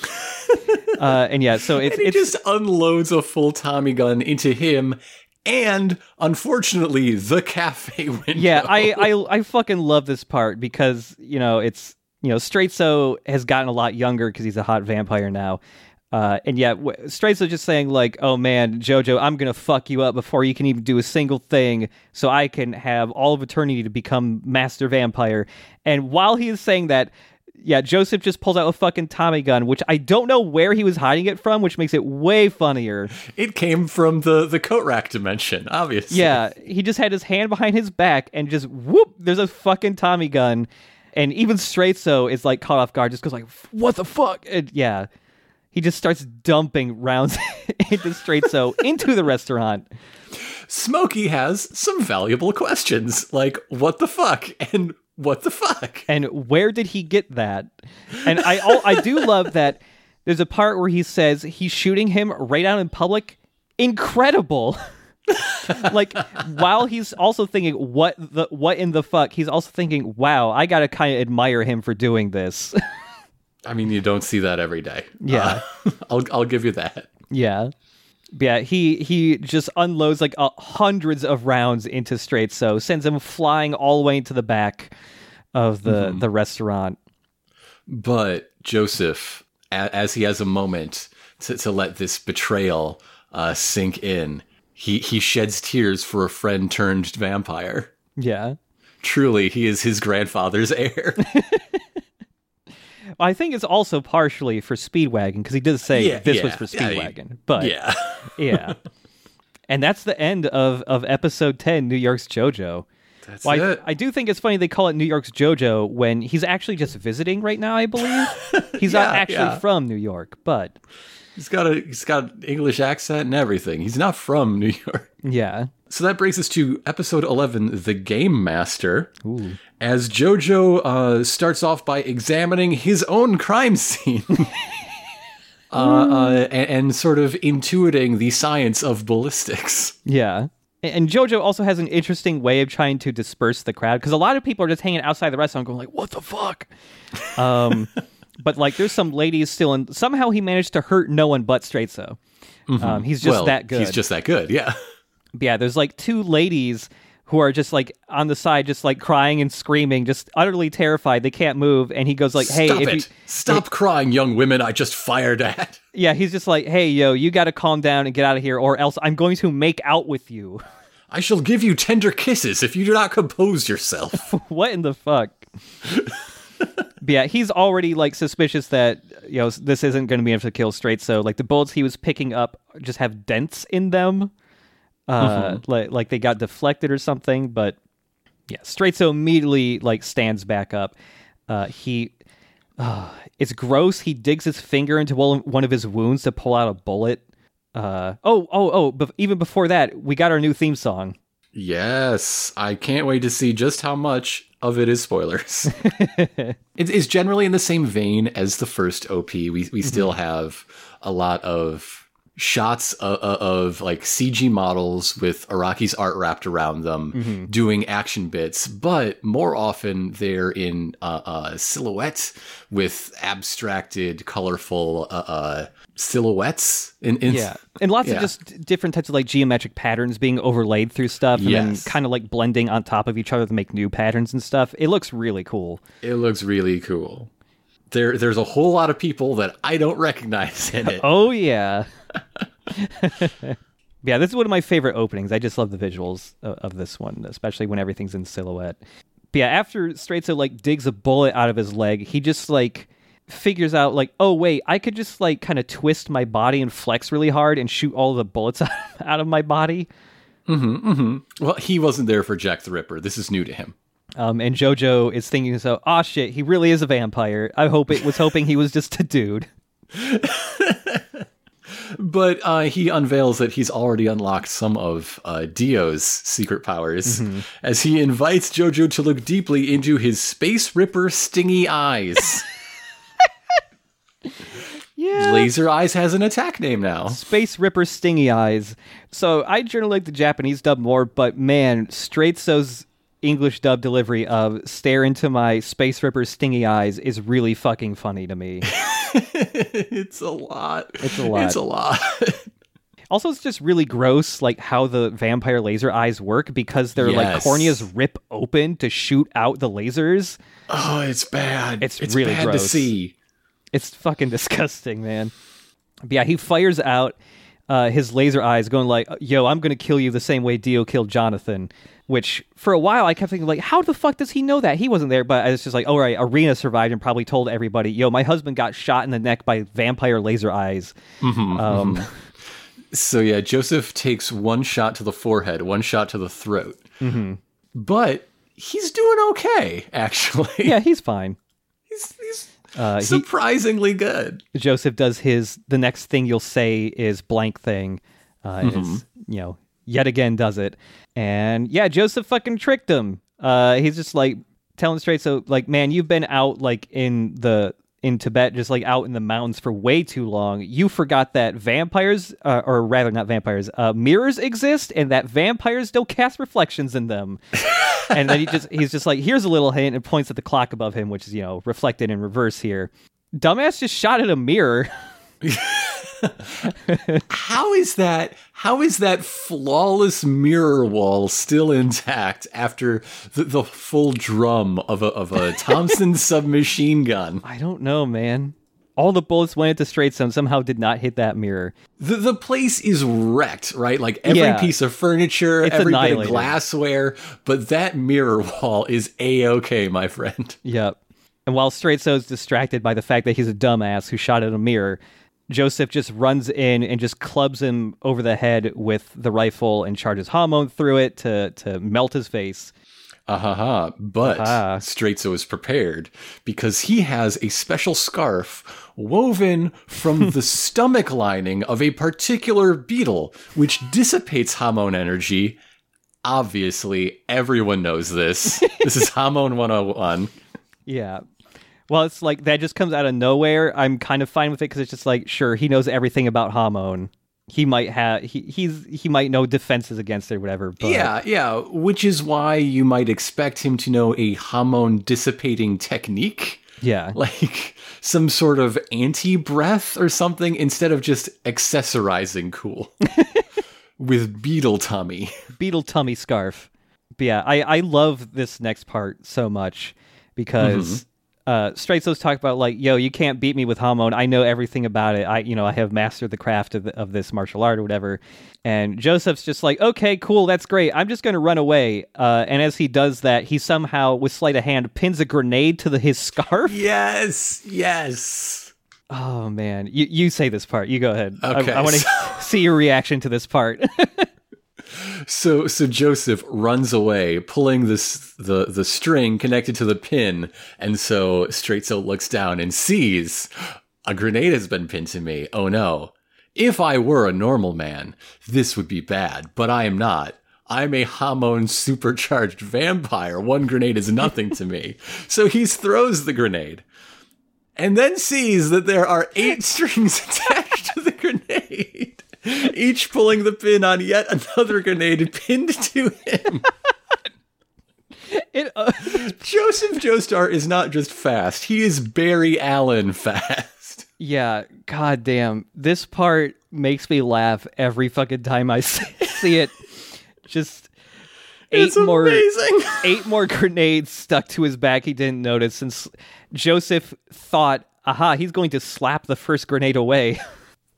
uh, and yeah, so it's and he it's just unloads a full Tommy gun into him and, unfortunately, the cafe window. yeah I, I i fucking love this part because you know it's you know Straizo has gotten a lot younger because he's a hot vampire now uh, and yet w- Straizo just saying like oh man jojo i'm gonna fuck you up before you can even do a single thing so i can have all of eternity to become master vampire and while he is saying that yeah joseph just pulls out a fucking tommy gun which i don't know where he was hiding it from which makes it way funnier It came from the, the coat rack dimension, obviously. yeah, he just had his hand behind his back and just whoop, there's a fucking Tommy gun. And even Straizo is like caught off guard, just goes like, what the fuck? And yeah. He just starts dumping rounds into Straizo into the restaurant. Smokey has some valuable questions, like what the fuck and what the fuck. And where did he get that? And I I do love that there's a part where he says he's shooting him right out in public. Incredible. like while he's also thinking what the what in the fuck, he's also thinking, "Wow, I got to kind of admire him for doing this." I mean, you don't see that every day. Yeah. Uh, I'll I'll give you that. yeah. Yeah, he he just unloads like uh, hundreds of rounds into Straizo sends him flying all the way into the back of the the restaurant. But Joseph, a- as he has a moment to, to let this betrayal uh, sink in, he he sheds tears for a friend turned vampire. Yeah. Truly, he is his grandfather's heir. I think it's also partially for Speedwagon because he does say Yeah, this was yeah, for yeah, he- Speedwagon. but yeah. yeah, And that's the end of, of episode 10, New York's JoJo. that's Well, I, it. I do think it's funny they call it New York's JoJo when he's actually just visiting right now, I believe. He's not actually yeah. from New York, but he's got a he's got an English accent and everything. He's not from New York. yeah. So that brings us to episode 11, The Game Master. As JoJo uh, starts off by examining his own crime scene. uh, uh, and, and sort of intuiting the science of ballistics. Yeah. And JoJo also has an interesting way of trying to disperse the crowd because a lot of people are just hanging outside the restaurant going like, "What the fuck?" Um, but like, there's some ladies still, and somehow he managed to hurt no one but Straizo. Um, he's just well, that good. He's just that good, yeah. yeah, there's like two ladies who are just like on the side, just like crying and screaming, just utterly terrified. They can't move, and he goes like, "Hey, Stop if it. you, Stop crying, young women I just fired at. yeah," he's just like, "Hey, yo, you got to calm down and get out of here, or else I'm going to make out with you." I shall give you tender kisses if you do not compose yourself. what in the fuck? but yeah, he's already like suspicious that you know this isn't going to be able to kill Straizo like the bullets he was picking up just have dents in them, uh, like like they got deflected or something. But Yeah, Straizo immediately like stands back up. Uh, he, uh, it's gross. He digs his finger into one one of his wounds to pull out a bullet. Uh, oh, oh, oh! But even before that, we got our new theme song. Yes, I can't wait to see just how much of it is spoilers. it is generally in the same vein as the first OP. We we still have a lot of shots of, of, like CG models with Araki's art wrapped around them mm-hmm. doing action bits, but more often they're in uh, uh, silhouette with abstracted, colorful uh, uh silhouettes. In, in, yeah, and lots yeah. of just different types of like geometric patterns being overlaid through stuff, and yes. then kind of like blending on top of each other to make new patterns and stuff. It looks really cool. It looks really cool. There, there's a whole lot of people that I don't recognize in it. oh yeah. yeah, this is one of my favorite openings. I just love the visuals of, of this one, especially when everything's in silhouette. But yeah, after Straizo like digs a bullet out of his leg, he just like figures out like, oh wait, I could just like kind of twist my body and flex really hard and shoot all the bullets out of my body. Mm-hmm, mm-hmm. Well, he wasn't there for Jack the Ripper. This is new to him. Um, and JoJo is thinking so, oh shit, he really is a vampire. I hope it was hoping he was just a dude. but uh, he unveils that he's already unlocked some of uh, Dio's secret powers mm-hmm. as he invites JoJo to look deeply into his Space Ripper stingy eyes. yeah. Laser Eyes has an attack name now. Space Ripper Stingy Eyes. So I generally like the Japanese dub more, but man, Straizo's English dub delivery of "Stare into my Space Ripper Stingy Eyes" is really fucking funny to me. it's a lot. It's a lot. It's a lot. also, it's just really gross, like how the vampire laser eyes work because their yes. like corneas rip open to shoot out the lasers. Oh, it's bad. It's, it's really bad gross. to see. It's fucking disgusting, man. But yeah, he fires out uh, his laser eyes, going like, "Yo, I'm gonna kill you the same way Dio killed Jonathan." Which for a while I kept thinking like, how the fuck does he know that? He wasn't there, but it's just like, all right, Erina survived and probably told everybody, yo, my husband got shot in the neck by vampire laser eyes. Mm-hmm, um, mm-hmm. So yeah, Joseph takes one shot to the forehead, one shot to the throat, mm-hmm. but he's doing okay, actually. Yeah, he's fine. He's, he's uh, surprisingly he, good. Joseph does his. The next thing you'll say is blank thing. Uh, mm-hmm. Is, you know, yet again does it. And yeah, Joseph fucking tricked him. Uh, he's just like telling Straizo like, man, you've been out like in the in Tibet, just like out in the mountains for way too long. You forgot that vampires, uh, or rather, not vampires, uh, mirrors exist, and that vampires don't cast reflections in them. and then he just he's just like, here's a little hint, and points at the clock above him, which is you know reflected in reverse here. Dumbass just shot at a mirror. how is that how is that flawless mirror wall still intact after the, the full drum of a of a Thompson submachine gun? I don't know, man. All the bullets went into straight some somehow did not hit that mirror. The the place is wrecked, right? Like every yeah. piece of furniture, it's every bit of glassware, but that mirror wall is a okay, my friend. Yep. And while Straizo is distracted by the fact that he's a dumbass who shot at a mirror, Joseph just runs in and just clubs him over the head with the rifle and charges Hamon through it to to melt his face. Ahaha. Uh-huh. But uh-huh. Is prepared because he has a special scarf woven from the stomach lining of a particular beetle, which dissipates Hamon energy. Obviously, everyone knows this. this is Hamon 101. Yeah, well, it's like that just comes out of nowhere. I'm kind of fine with it because it's just like, sure, he knows everything about Hamon. He might have he he's he might know defenses against it or whatever. But... Yeah, yeah. Which is why you might expect him to know a Hamon dissipating technique. Yeah. Like some sort of anti breath or something instead of just accessorizing cool. with beetle tummy. Beetle tummy scarf. But yeah, I, I love this next part so much because mm-hmm uh, Straizo's talk about like, yo, you can't beat me with Hamon. I know everything about it. I, you know, I have mastered the craft of, the, of this martial art or whatever. And Joseph's just like, okay, cool, that's great. I'm just going to run away. Uh, and as he does that, he somehow, with sleight of hand, pins a grenade to the, his scarf. Yes, yes. Oh man, you you say this part. You go ahead. Okay, I, I want to see your reaction to this part. So so Joseph runs away, pulling this the the string connected to the pin, and so Straizo looks down and sees a grenade has been pinned to me. Oh no. If I were a normal man, this would be bad, but I am not. I'm a Hamon supercharged vampire. One grenade is nothing to me. So he throws the grenade and then sees that there are eight strings attached to the grenade, each pulling the pin on yet another grenade pinned to him. It, uh, Joseph Joestar is not just fast, he is Barry Allen fast. yeah, goddamn. This part makes me laugh every fucking time I see it. Just eight It's more amazing. eight more grenades stuck to his back he didn't notice since Joseph thought, aha, he's going to slap the first grenade away.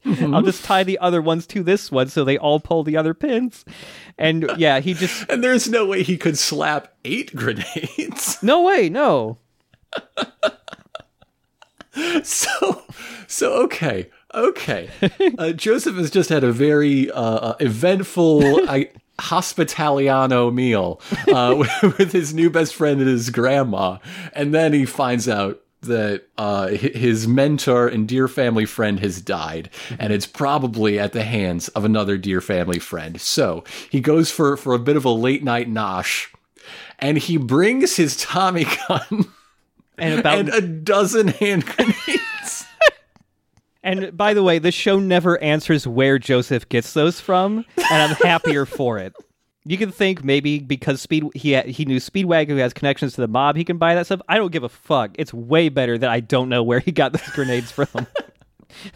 I'll just tie the other ones to this one so they all pull the other pins. And yeah, he just And there's no way he could slap eight grenades. no way, no. So, so okay, okay. Uh, Joseph has just had a very uh, uh, eventful I, hospitaliano meal uh, with his new best friend and his grandma, and then he finds out that uh, his mentor and dear family friend has died, and it's probably at the hands of another dear family friend. So he goes for for a bit of a late night nosh, and he brings his Tommy gun. And about and a dozen hand grenades. And by the way, this show never answers where Joseph gets those from, and I'm happier for it. You can think maybe because Speed he ha- he knew Speedwagon who has connections to the mob, he can buy that stuff. I don't give a fuck. It's way better that I don't know where he got those grenades from.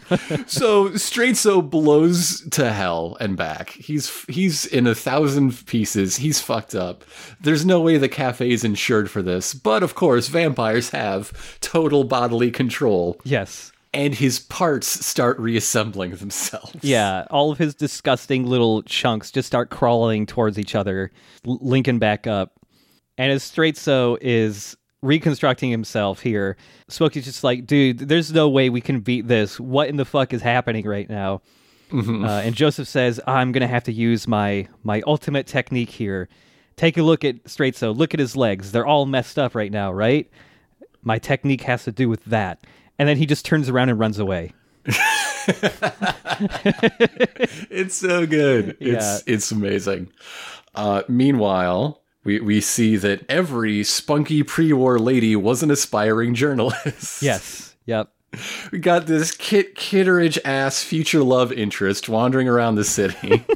so Straizo blows to hell and back. He's he's in a thousand pieces. He's fucked up. There's no way the cafe is insured for this, but of course vampires have total bodily control, yes. And his parts start reassembling themselves. Yeah, all of his disgusting little chunks just start crawling towards each other, l- linking back up. And as Straizo is reconstructing himself here, Smokey's just like, dude, there's no way we can beat this. What in the fuck is happening right now? Uh, and Joseph says, I'm going to have to use my, my ultimate technique here. Take a look at Straizo. Look at his legs. They're all messed up right now, right? My technique has to do with that. And then he just turns around and runs away. It's so good. It's it's amazing. Uh, meanwhile, we, we see that every spunky pre-war lady was an aspiring journalist. Yes. Yep. We got this Kit Kittredge ass future love interest wandering around the city.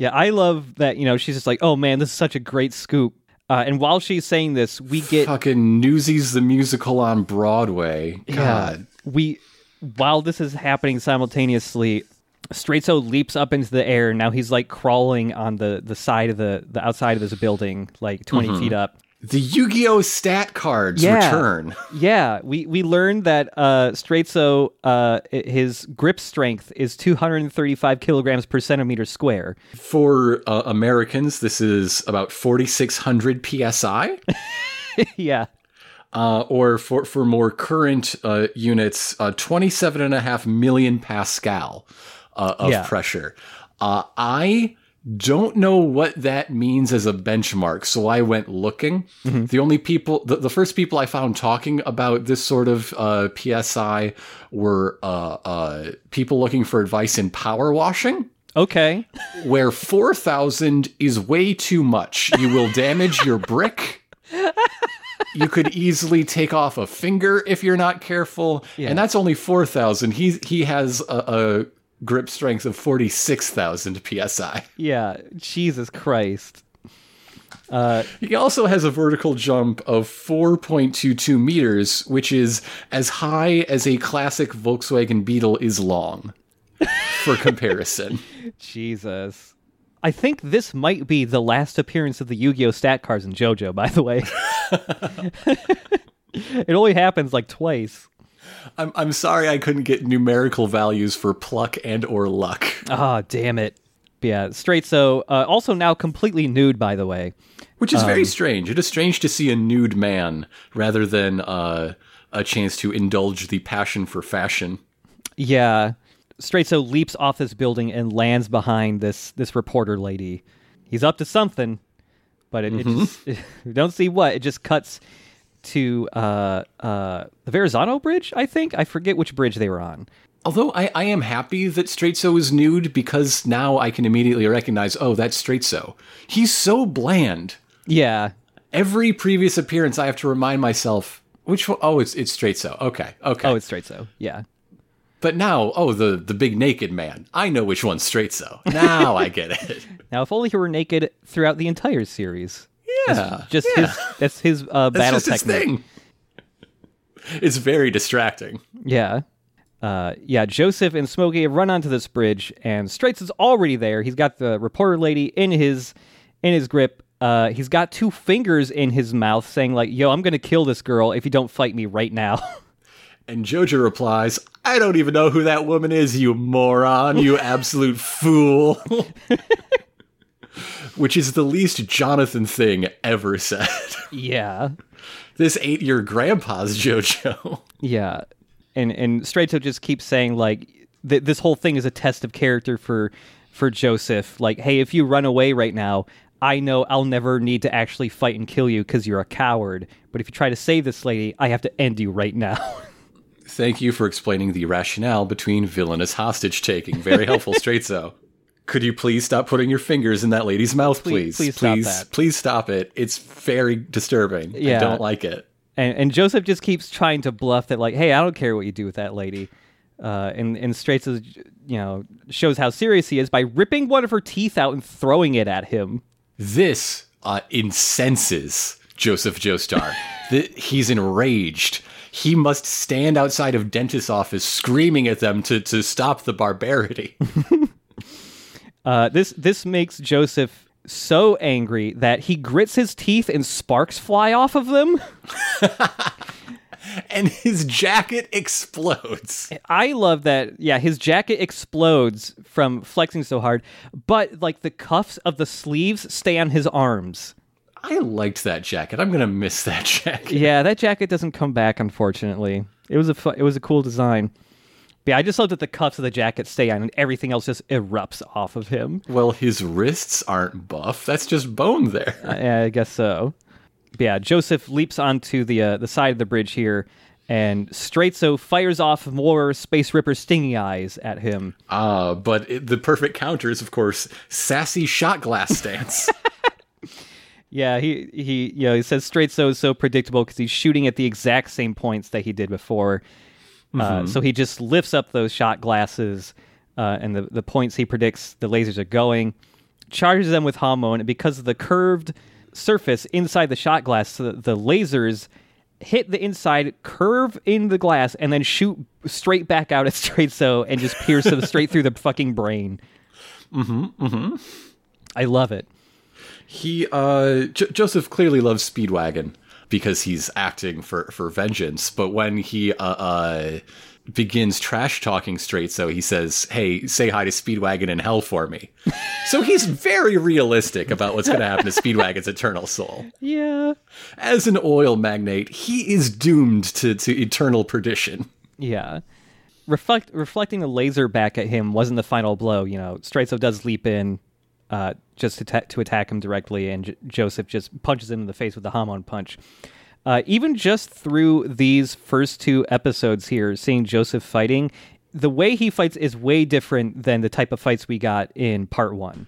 Yeah, I love that. You know, she's just like, "Oh man, this is such a great scoop." Uh, and while she's saying this, we get Fucking Newsies the musical on Broadway. yeah, God. we while this is happening simultaneously, Straizo leaps up into the air. Now he's like crawling on the the side of the the outside of this building, like 20 feet up. The Yu-Gi-Oh stat cards Yeah. return. Yeah, we we learned that uh, Straizo uh, his grip strength is 235 kilograms per centimeter square. For uh, Americans, this is about 4,600 psi. yeah, uh, or for, for more current uh, units, uh, 27 and a half million Pascal uh, of Yeah. pressure. Uh, I don't know what that means as a benchmark, so I went looking. The only people, the, the first people I found talking about this sort of uh, PSI were uh, uh, people looking for advice in power washing okay. where 4,000 is way too much. You will damage your brick. You could easily take off a finger if you're not careful. And that's only 4,000. He, he has a grip strength of 46,000 psi. Yeah, Jesus Christ. Uh, He also has a vertical jump of 4.22 meters, which is as high as a classic Volkswagen Beetle is long. For comparison. Jesus. I think this might be the last appearance of the Yu-Gi-Oh stat cards in JoJo, by the way. it only happens like twice. I'm, I'm sorry I couldn't get numerical values for pluck and or luck. Ah, damn it. Yeah, Straizo uh, also now completely nude by the way. Which is Um, very strange. It is strange to see a nude man rather than uh, a chance to indulge the passion for fashion. Yeah. Straizo leaps off this building and lands behind this this reporter lady. He's up to something, but it, Mm-hmm. it just we don't see what. It just cuts to uh, uh, the Verrazano Bridge. I think I forget which bridge they were on. Although I, I am happy that Straizo is nude because now I can immediately recognize, oh, that's Straizo. He's so bland. Yeah, Every previous appearance, I have to remind myself which one. Oh, it's it's Straizo. Okay, okay. Oh, it's Straizo. Yeah. but now, oh, the the big naked man. I know which one's Straizo. Now I get it. Now, if only he were naked throughout the entire series. Yeah, Just yeah. his that's his uh, battle technique. It's very distracting. Yeah. Uh, yeah, Joseph and Smokey have run onto this bridge, and Straizo is already there. He's got the reporter lady in his in his grip. Uh, he's got two fingers in his mouth, saying like, "Yo, I'm gonna kill this girl if you don't fight me right now." And Jojo replies, I don't even know who that woman is, you moron, you absolute fool. Which is the least Jonathan thing ever said. yeah, this eight year grandpa's Jojo. yeah, and and Straizo just keeps saying like, th- "This whole thing is a test of character for for Joseph. Like, hey, if you run away right now." I know I'll never need to actually fight and kill you because you're a coward. But if you try to save this lady, I have to end you right now. Thank you for explaining the rationale between villainous hostage taking. Very helpful, Straizo. Could you please stop putting your fingers in that lady's mouth, Please- please? please stop please, that. please stop it. It's very disturbing. Yeah. I don't like it. And, and Joseph just keeps trying to bluff that, like, hey, I don't care what you do with that lady. Uh, and and Straizo is, you know, shows how serious he is by ripping one of her teeth out and throwing it at him. This uh, incenses Joseph Joestar. the, he's enraged. He must stand outside of dentist's office screaming at them to, to stop the barbarity. Uh, this this makes Joseph so angry that he grits his teeth and sparks fly off of them. and his jacket explodes. I love that. Yeah, his jacket explodes from flexing so hard, but like the cuffs of the sleeves stay on his arms. I liked that jacket. I'm going to miss that jacket. Yeah, that jacket doesn't come back, unfortunately. It was a fu- it was a cool design. But yeah, I just love that the cuffs of the jacket stay on, and everything else just erupts off of him. Well, his wrists aren't buff. That's just bone there. I, I guess so. But yeah, Joseph leaps onto the uh, the side of the bridge here, and Straizo fires off more Space Ripper stingy eyes at him. Uh, but it, the perfect counter is, of course, sassy shot glass stance. Yeah, he he you know he says Straizo is so predictable because he's shooting at the exact same points that he did before. Uh, so he just lifts up those shot glasses uh, and the the points he predicts the lasers are going, charges them with Hamon, and because of the curved surface inside the shot glass, the, the lasers hit the inside, curve in the glass, and then shoot straight back out at Straight So and just pierce him straight through the fucking brain. Mm-hmm. Mm-hmm. I love it. he, uh, J- Joseph clearly loves Speedwagon because he's acting for, for vengeance. But when he, uh, uh, begins trash talking Straizo he says, Hey, say hi to Speedwagon in hell for me. so he's very realistic about what's going to happen to Speedwagon's eternal soul. Yeah. As an oil magnate, he is doomed to, to eternal perdition. Yeah. Reflect reflecting the laser back at him wasn't the final blow. You know, Straizo does leap in uh, just to, ta- to attack him directly, and J- Joseph just punches him in the face with the Hamon punch. Uh, even just through these first two episodes here, seeing Joseph fighting, the way he fights is way different than the type of fights we got in part one.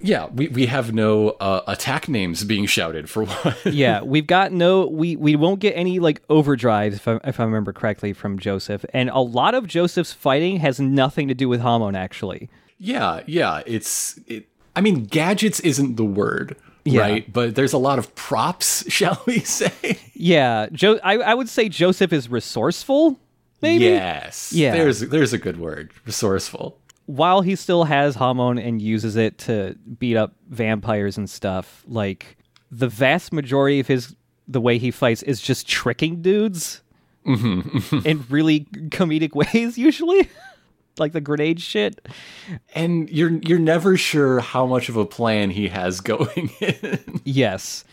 Yeah, we, we have no uh, attack names being shouted for one. yeah, we've got no we we won't get any like overdrives if I, if I remember correctly from Joseph, and a lot of Joseph's fighting has nothing to do with Hamon actually. yeah, yeah. It's it. I mean, gadgets isn't the word, Yeah. right? But there's a lot of props, shall we say? Yeah, jo- I I would say Joseph is resourceful, maybe Yes. Yeah. There's there's a good word. Resourceful. while he still has Hamon and uses it to beat up vampires and stuff. Like the vast majority of his the way he fights is just tricking dudes mm-hmm. in really comedic ways, usually. Like the grenade shit. And you're you're never sure how much of a plan he has going in. Yes.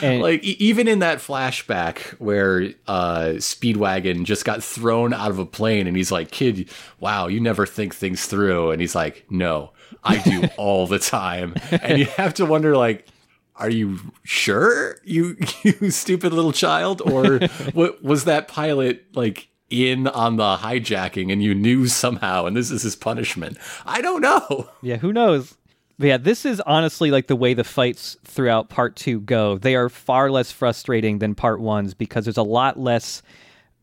And- like even in that flashback where uh, Speedwagon just got thrown out of a plane, and he's like, "Kid, wow, you never think things through," and he's like, "No, I do all the time," and you have to wonder like. Are you sure, you you stupid little child, or what was that pilot like in on the hijacking and you knew somehow, and this is his punishment? I don't know. Yeah, who knows? But yeah, this is honestly like the way the fights throughout part two go. They are far less frustrating than part one's because there's a lot less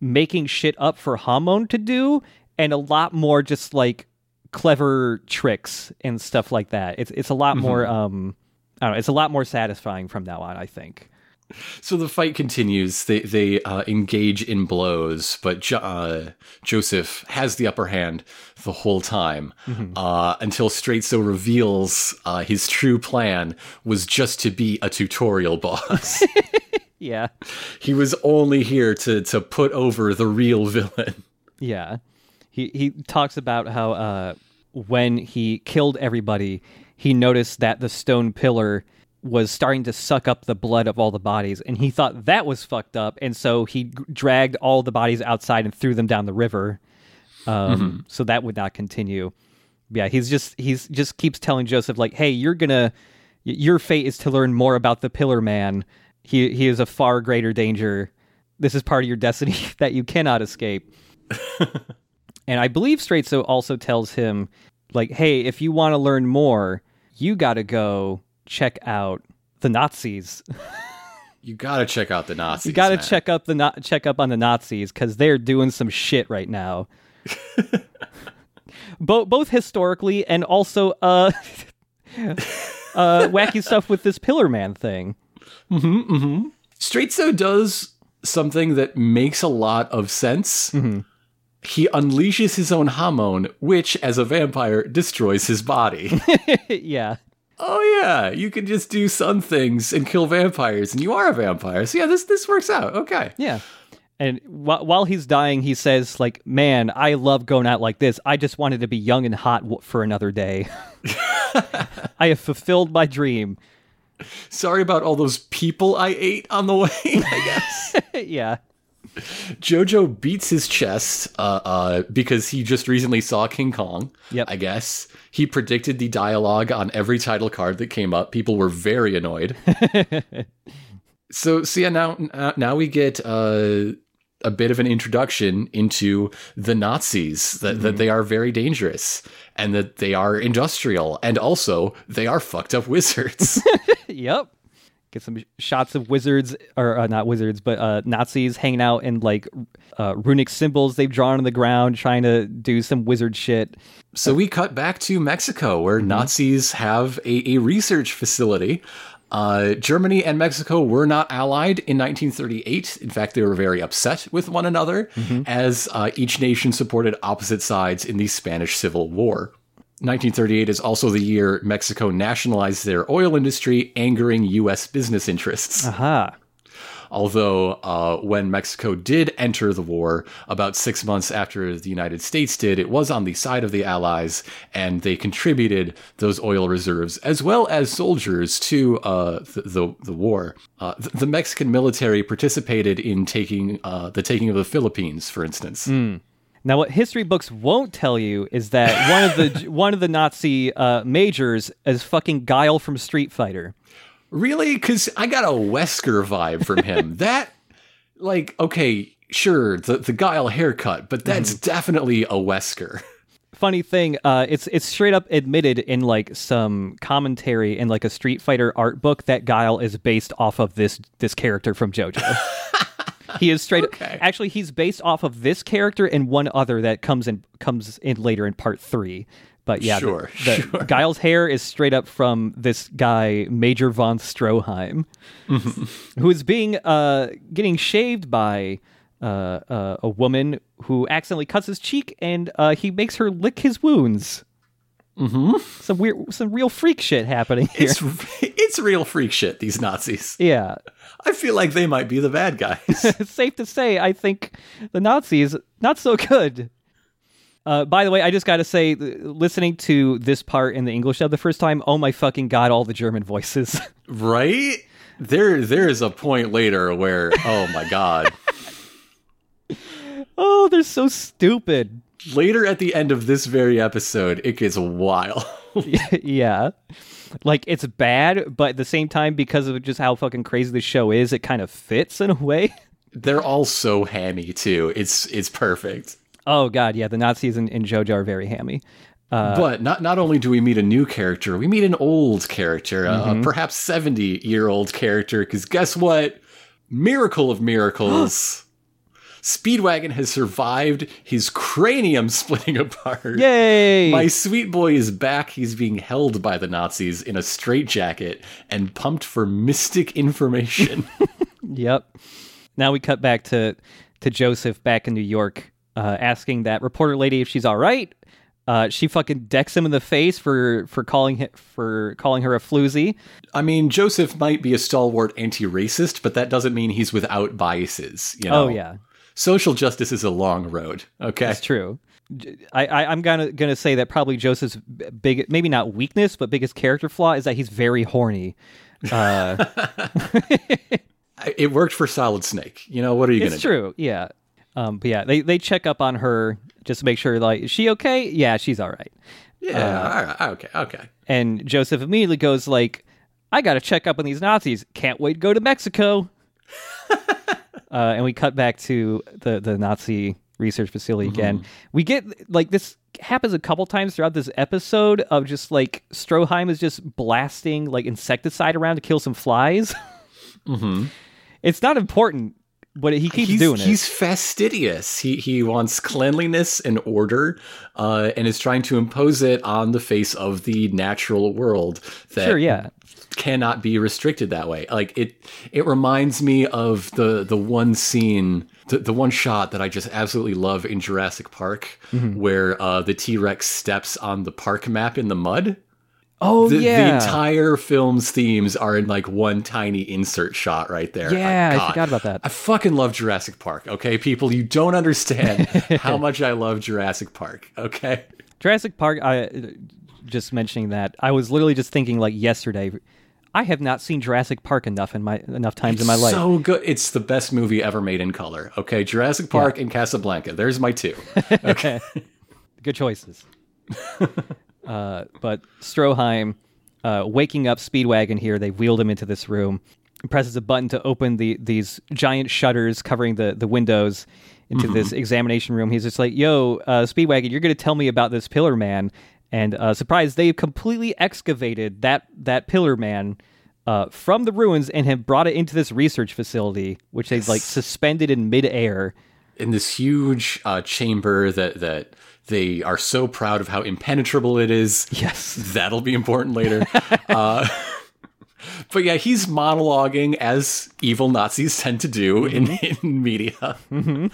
making shit up for Hamon to do and a lot more just like clever tricks and stuff like that. It's it's a lot more um I don't know, it's a lot more satisfying from now on, I think. So the fight continues. They they uh, engage in blows, but jo- uh, Joseph has the upper hand the whole time uh, until Straizo reveals uh, his true plan was just to be a tutorial boss. Yeah. he was only here to to put over the real villain. Yeah. He he talks about how uh when he killed everybody, he noticed that the stone pillar was starting to suck up the blood of all the bodies and he thought that was fucked up and so he g- dragged all the bodies outside and threw them down the river. Um so that would not continue. Yeah, he's just he's just keeps telling Joseph like, "Hey, you're to your fate is to learn more about the pillar man. He he is a far greater danger. This is part of your destiny that you cannot escape." And I believe Straizo also tells him, like, hey, if you want to learn more, you got to go check out the Nazis. You gotta check out the Nazis. You got to man. check up the check up on the Nazis because they're doing some shit right now. both both historically and also uh, uh, wacky stuff with this Pillar Man thing. Straizo does something that makes a lot of sense. He unleashes his own Hamon, which, as a vampire, destroys his body. yeah. Oh yeah, you can just do sun things and kill vampires, and you are a vampire. So yeah, this this works out. Okay. Yeah. And wh- while he's dying, he says, like, man, I love going out like this. I just wanted to be young and hot w- for another day. I have fulfilled my dream. Sorry about all those people I ate on the way. I guess yeah. Jojo beats his chest uh, uh, because he just recently saw King Kong. Yep. I guess he predicted the dialogue on every title card that came up. People were very annoyed. so, so yeah, now now- now we get uh, a bit of an introduction into the Nazis that, that they are very dangerous and that they are industrial and also they are fucked up wizards. Yep. Get some shots of wizards, or uh, not wizards, but uh, Nazis hanging out in like uh, runic symbols they've drawn on the ground, trying to do some wizard shit. So we cut back to Mexico, where Nazis have a, a research facility. Uh, Germany and Mexico were not allied in 1938. In fact, they were very upset with one another as uh, each nation supported opposite sides in the Spanish Civil War. 1938 is also the year Mexico nationalized their oil industry, angering U.S. business interests. Aha. Although, uh, when Mexico did enter the war, about six months after the United States did, it was on the side of the Allies, and they contributed those oil reserves as well as soldiers to uh, the, the the war. Uh, th- the Mexican military participated in taking uh, the taking of the Philippines, for instance. Now, what history books won't tell you is that one of the one of the Nazi uh, majors is fucking Guile from Street Fighter. Really? Because I got a Wesker vibe from him. that, like, okay, sure, the the Guile haircut, but that's definitely a Wesker. Funny thing, uh, it's it's straight up admitted in like some commentary in like a Street Fighter art book that Guile is based off of this this character from JoJo. he is straight Okay. actually he's based off of this character and one other that comes in comes in later in part three. But yeah, the- Sure, the, sure. Guile's hair is straight up from this guy Major von Stroheim, Mm-hmm. who is being uh getting shaved by uh, uh, a woman who accidentally cuts his cheek and uh, he makes her lick his wounds. Mm-hmm. Some weird, some real freak shit happening here. It's it's real freak shit. These Nazis. yeah, I feel like they might be the bad guys. it's safe to say I think the Nazis not so good. Uh, by the way, I just got to say, listening to this part in the English dub the first time, oh my fucking god, all the German voices. right? there there is a point later where oh my god. oh, they're so stupid. Later at the end of this very episode, it gets wild. yeah. Like it's bad, but at the same time, because of just how fucking crazy the show is, it kind of fits in a way. They're all so hammy too. It's it's perfect. Oh god, yeah, the Nazis in, in JoJo are very hammy. Uh, but not not only do we meet a new character, we meet an old character, mm-hmm. a perhaps seventy year old character. Because guess what? Miracle of miracles. Speedwagon has survived his cranium splitting apart. Yay! My sweet boy is back. He's being held by the Nazis in a straitjacket and pumped for mystic information. yep. Now we cut back to to Joseph back in New York, uh, asking that reporter lady if she's all right. Uh, she fucking decks him in the face for for calling him, for calling her a floozy. I mean, Joseph might be a stalwart anti-racist, but that doesn't mean he's without biases. You know? Oh yeah, social justice is a long road. Okay, that's true. I, I am gonna gonna say that probably Joseph's big maybe not weakness but biggest character flaw is that he's very horny. Uh, it worked for Solid Snake. You know what are you gonna? It's true. Do? Yeah. Um, but yeah, they they check up on her just to make sure like is she okay? Yeah, she's all right. Yeah. Uh, all right. Okay. Okay. And Joseph immediately goes like, "I got to check up on these Nazis. Can't wait to go to Mexico." Uh, and we cut back to the the Nazi research facility mm-hmm. again. We get like this happens a couple times throughout this episode of just like Stroheim is just blasting like insecticide around to kill some flies. mm-hmm. It's not important, but he keeps he's, doing it. He's fastidious. He he wants cleanliness and order, uh, and is trying to impose it on the face of the natural world. That sure, yeah cannot be restricted that way. Like it, it reminds me of the the one scene, the, the one shot that I just absolutely love in Jurassic Park, mm-hmm. where uh, the T Rex steps on the park map in the mud. Oh the, yeah, the entire film's themes are in like one tiny insert shot right there. Yeah, I, I forgot about that. I fucking love Jurassic Park. Okay, people, you don't understand how much I love Jurassic Park. Okay, Jurassic Park. I just mentioning that I was literally just thinking like yesterday I have not seen Jurassic Park enough in my enough times it's in my life. So good! It's the best movie ever made in color. Okay, Jurassic Park yeah. and Casablanca. There's my two. Okay, good choices. uh, but Stroheim, uh, waking up Speedwagon here, they wheeled him into this room. Presses a button to open the these giant shutters covering the the windows into mm-hmm. this examination room. He's just like, "Yo, uh, Speedwagon, you're going to tell me about this Pillar Man." And uh, surprise, they've completely excavated that that Pillar Man uh, from the ruins and have brought it into this research facility, which they've like suspended in midair in this huge uh, chamber that that they are so proud of how impenetrable it is. Yes, that'll be important later. uh, but yeah, he's monologuing as evil Nazis tend to do mm-hmm. in, in media. Mm-hmm.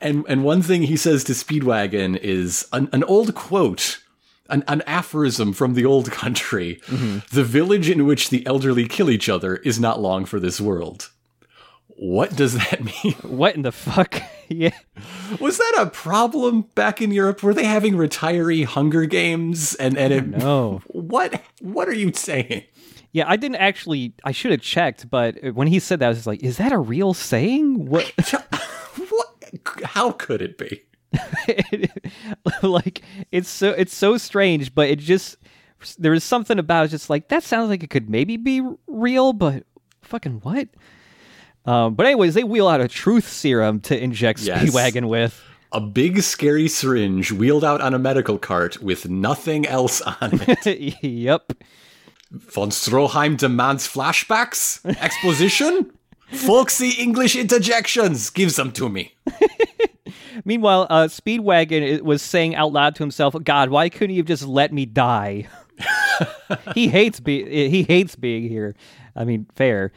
And and one thing he says to Speedwagon is an, an old quote an, an aphorism from the old country. Mm-hmm. The village in which the elderly kill each other is not long for this world. What does that mean? What in the fuck? yeah. Was that a problem back in Europe? Were they having retiree Hunger Games? And and it, no. What what are you saying? Yeah, I didn't actually. I should have checked, but when he said that, I was just like, "Is that a real saying?" What? what? How could it be? like it's so it's so strange, but it just there is something about it just like that sounds like it could maybe be real, but fucking what? Um, but anyways, they wheel out a truth serum to inject yes. Speedwagon with. A big scary syringe wheeled out on a medical cart with nothing else on it. yep. Von Stroheim demands flashbacks? Exposition? Folksy English interjections. Gives them to me. Meanwhile, uh, Speedwagon was saying out loud to himself, "God, why couldn't you just let me die?" he hates be he hates being here. I mean, fair.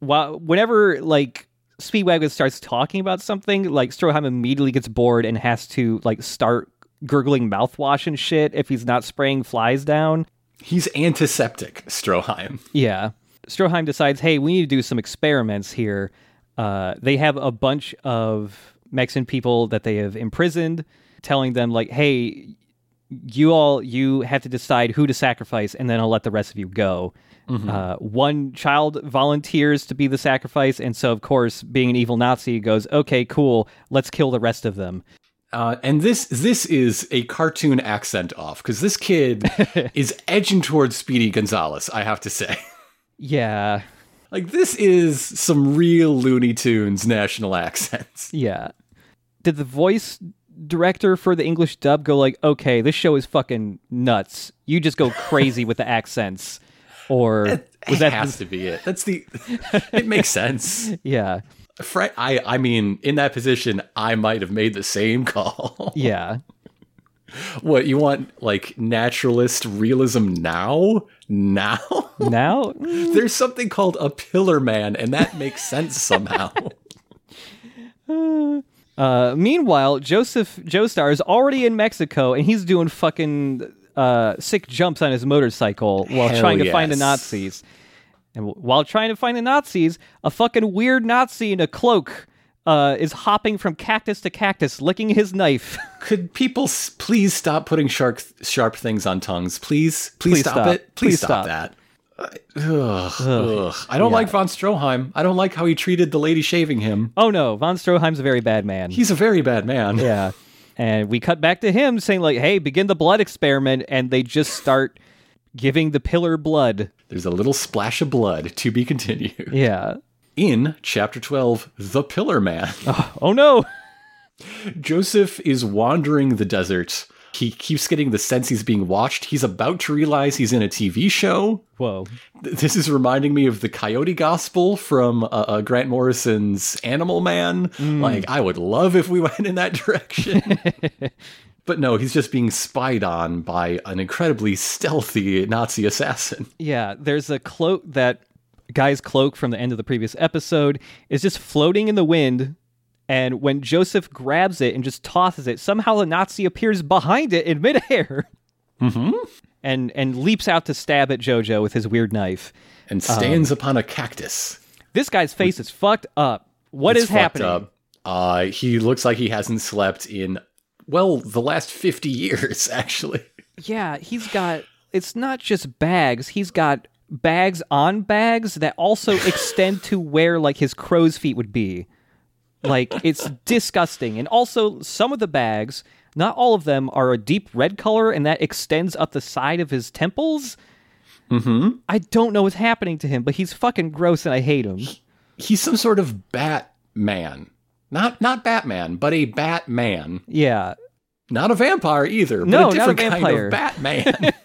While whenever like Speedwagon starts talking about something, like Stroheim immediately gets bored and has to like start gurgling mouthwash and shit if he's not spraying flies down. He's antiseptic, Stroheim. Yeah. Stroheim decides, hey, we need to do some experiments here. Uh, they have a bunch of Mexican people that they have imprisoned, telling them like, "Hey, you all you have to decide who to sacrifice, and then I'll let the rest of you go. Uh, one child volunteers to be the sacrifice, and so of course, being an evil Nazi, goes, "Okay, cool, let's kill the rest of them." Uh, and this this is a cartoon accent off because this kid is edging towards Speedy Gonzalez. I have to say, Yeah, like this is some real Looney Tunes national accents. yeah. Did the voice director for the English dub go like, "Okay, this show is fucking nuts. You just go crazy with the accents," or was Was that that has to be it? That's the. It makes sense. yeah, Fre- I I mean, in that position, I might have made the same call. yeah, what you want, like naturalist realism now? Now? now There's something called a pillar man, and that makes sense somehow. Uh, meanwhile, Joseph Joestar is already in Mexico and he's doing fucking uh, sick jumps on his motorcycle while Hell trying to find the. Nazis. And w- while trying to find the Nazis, a fucking weird Nazi in a cloak uh, is hopping from cactus to cactus, licking his knife. Could people s- please stop putting sharp sharp things on tongues? Please, please, Please stop, stop. it. Please, Please stop, stop. that. Uh, Ugh, ugh. I don't Yeah. like von Stroheim. I don't like how he treated the lady shaving him. oh no, von Stroheim's a very bad man. He's a very bad man. yeah. And we cut back to him saying like, "Hey, begin the blood experiment," and they just start giving the pillar blood. There's a little splash of blood to be continued. Yeah. In chapter 12, The Pillar Man. Oh no. Joseph is wandering the desert. He keeps getting the sense he's being watched. He's about to realize he's in a TV show. Whoa. This is reminding me of the Coyote Gospel from uh, uh, Grant Morrison's Animal Man. Like, I would love if we went in that direction. but no, he's just being spied on by an incredibly stealthy Nazi assassin. Yeah, there's a cloak that guy's cloak from the end of the previous episode is just floating in the wind. And when Joseph grabs it and just tosses it, somehow the Nazi appears behind it in midair. Mm-hmm. And and leaps out to stab at Jojo with his weird knife. And stands upon a cactus. This guy's face is fucked up. What It's is happening? up. Uh, he looks like he hasn't slept in, well, the last 50 years, actually. Yeah, he's got. It's not just bags. He's got bags on bags that also extend to where like his crow's feet would be. Like it's disgusting. And also some of the bags, not all of them are a deep red color and that extends up the side of his temples. Mm-hmm. I don't know what's happening to him, but he's fucking gross and I hate him. He's some sort of Batman. Not not Batman, but a Batman. Yeah. Not a vampire either, but No, a not a different kind vampire. of Batman.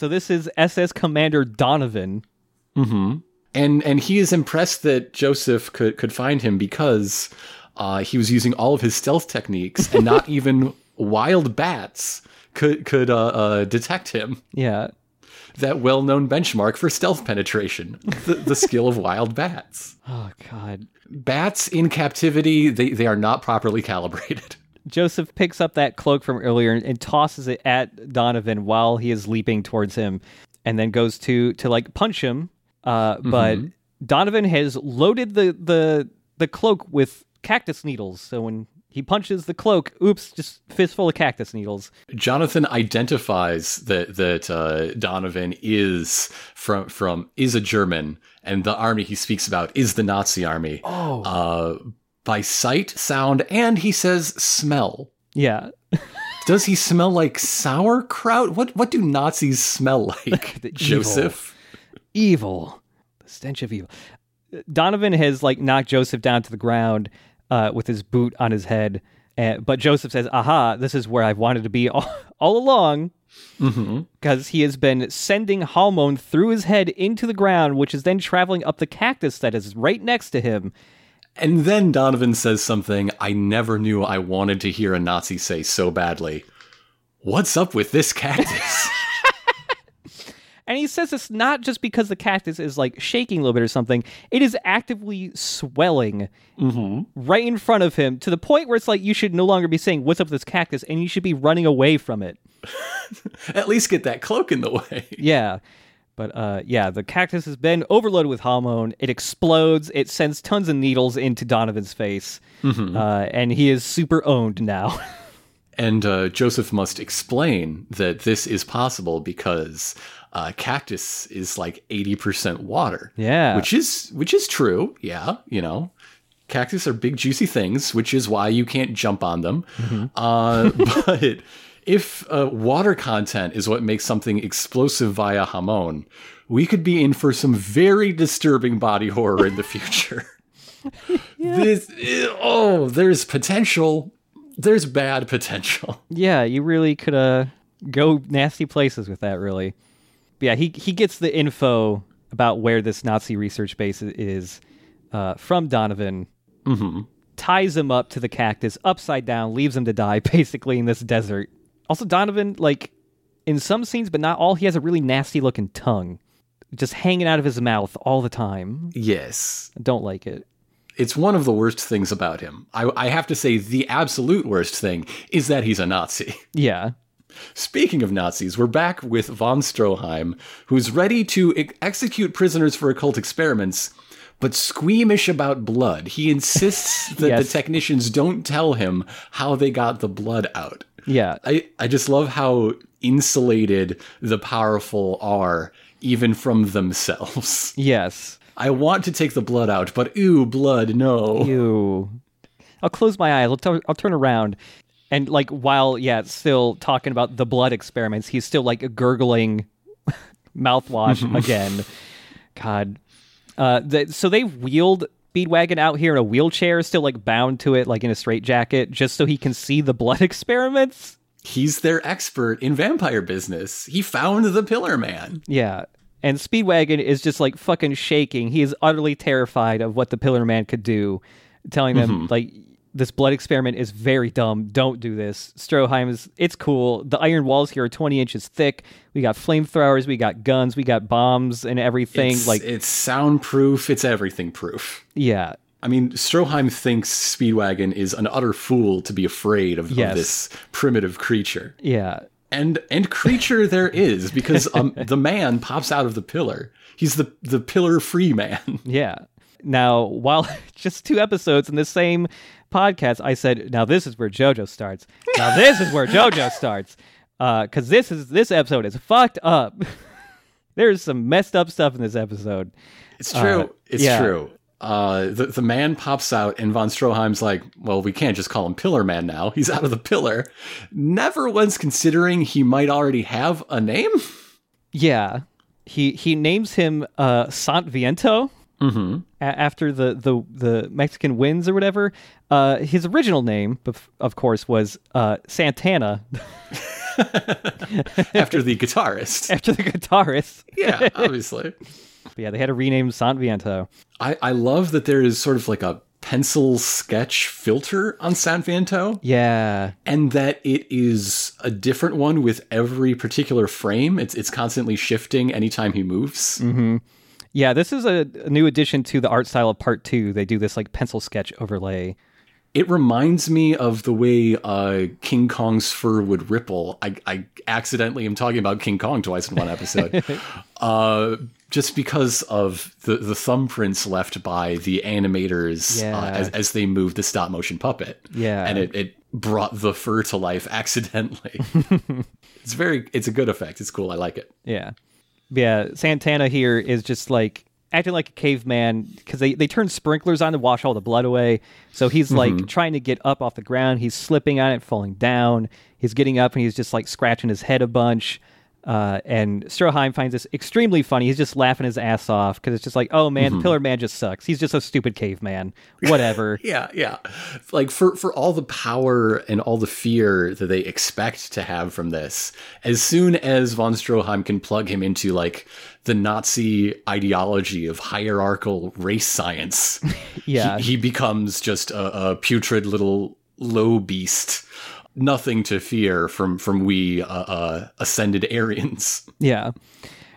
So this is SS Commander Donovan. and and he is impressed that Joseph could could find him because uh, he was using all of his stealth techniques, and not even wild bats could could uh, uh, detect him. Yeah. That well known benchmark for stealth penetration, the, the skill of wild bats. Oh god. Bats in captivity, they, they are not properly calibrated. Joseph picks up that cloak from earlier and, and tosses it at Donovan while he is leaping towards him, and then goes to to like punch him. Uh, But Donovan has loaded the the the cloak with cactus needles, so when he punches the cloak, oops, just fistful of cactus needles. Jonathan identifies that that uh, Donovan is from from is a German, and the army he speaks about is the Nazi army. Oh, Uh, by sight, sound, and he says smell. yeah, Does he smell like sauerkraut? What what do Nazis smell like? The evil. Joseph. evil, the stench of evil. Donovan has like knocked Joseph down to the ground uh, with his boot on his head, and, but Joseph says, "Aha! This is where I've wanted to be all, all along." Because he has been sending Hamon through his head into the ground, which is then traveling up the cactus that is right next to him. And then Donovan says something I never knew I wanted to hear a Nazi say so badly. What's up with this cactus? And he says it's not just because the cactus is like shaking a little bit or something. It is actively swelling mm-hmm. right in front of him to the point where it's like you should no longer be saying, What's up with this cactus? And you should be running away from it. At least get that cloak in the way. Yeah. But uh, yeah, the cactus has been overloaded with Hamon. It explodes. It sends tons of needles into Donovan's face. Uh, and he is super owned now. And uh, Joseph must explain that this is possible because uh, cactus is like 80% water. Yeah. Which is which is true. Yeah, you know. Cactus are big juicy things, which is why you can't jump on them. Uh, but if uh, water content is what makes something explosive via hamon, we could be in for some very disturbing body horror in the future. This, oh, there's potential. There's bad potential. Yeah, you really could uh go nasty places with that really. But yeah, he he gets the info about where this Nazi research base is uh, from Donovan. hmm Ties him up to the cactus upside down, leaves him to die basically in this desert. Also, Donovan, like in some scenes, but not all, he has a really nasty looking tongue, just hanging out of his mouth all the time. Yes. I don't like it. It's one of the worst things about him. I, I have to say, the absolute worst thing is that he's a Nazi. Yeah, Speaking of Nazis, we're back with von Stroheim, who's ready to ex- execute prisoners for occult experiments, but squeamish about blood. He insists that Yes. the technicians don't tell him how they got the blood out. yeah, I, I just love how insulated the powerful are, even from themselves. yes. I want to take the blood out, but ooh, blood, no. Ew. I'll close my eyes. I'll, t- I'll turn around. And, like, while, yeah, still talking about the blood experiments, he's still, like, gurgling mouthwash mm-hmm. again. God. Uh, the, so they wheeled Speedwagon out here in a wheelchair, still, like, bound to it, like, in a straitjacket, just so he can see the blood experiments? He's their expert in vampire business. He found the Pillar Man. Yeah. And Speedwagon is just like fucking shaking. He is utterly terrified of what the Pillar Man could do, telling them like this blood experiment is very dumb. Don't do this. Stroheim is it's cool. The iron walls here are twenty inches thick. We got flamethrowers, we got guns, we got bombs and everything. It's, like it's soundproof. It's everything proof. yeah. I mean, Stroheim thinks Speedwagon is an utter fool to be afraid of, of this primitive creature, Yeah. and and creature there is because um, the man pops out of the pillar. He's the the pillar free man. Yeah. Now, while just two episodes in the same podcast, I said, "Now this is where JoJo starts. Now this is where JoJo starts, because this is this episode is fucked up. There's some messed up stuff in this episode. It's true. Uh, it's yeah. true. Uh, the the man pops out, and von Stroheim's like, "Well, we can't just call him Pillar Man now. He's out of the pillar." Never once considering he might already have a name. Yeah, he he names him uh, Sant Viento." Mm-hmm. a- After the, the, the Mexican wins or whatever, uh, his original name, of course, was uh, Santana. After the guitarist. After the guitarist, yeah, obviously. But yeah, they had to rename Sant Viento. I, I love that there is sort of like a pencil sketch filter on San Viento, Yeah, and that it is a different one with every particular frame. It's it's constantly shifting anytime he moves. Yeah, this is a, new addition to the art style of part two. They do this like pencil sketch overlay. It reminds me of the way uh, King Kong's fur would ripple. I, I accidentally am talking about King Kong twice in one episode. uh, just because of the, the thumbprints left by the animators Yeah. uh, as, as they moved the stop motion puppet. Yeah. And it, it brought the fur to life accidentally. it's very, it's a good effect. It's cool. I like it. Yeah. Yeah, Santana here is just like acting like a caveman because they, they turn sprinklers on to wash all the blood away. So he's mm-hmm. like trying to get up off the ground. He's slipping on it, falling down. He's getting up and he's just like scratching his head a bunch. Uh, and Stroheim finds this extremely funny. He's just laughing his ass off because it's just like, oh man, the Pillar Man just sucks. He's just a stupid caveman. Whatever. Yeah, yeah. Like for for all the power and all the fear that they expect to have from this, as soon as von Stroheim can plug him into like the Nazi ideology of hierarchical race science, Yeah. he, he becomes just a, a putrid little low beast. Nothing to fear from from we uh, uh, ascended Aryans. Yeah,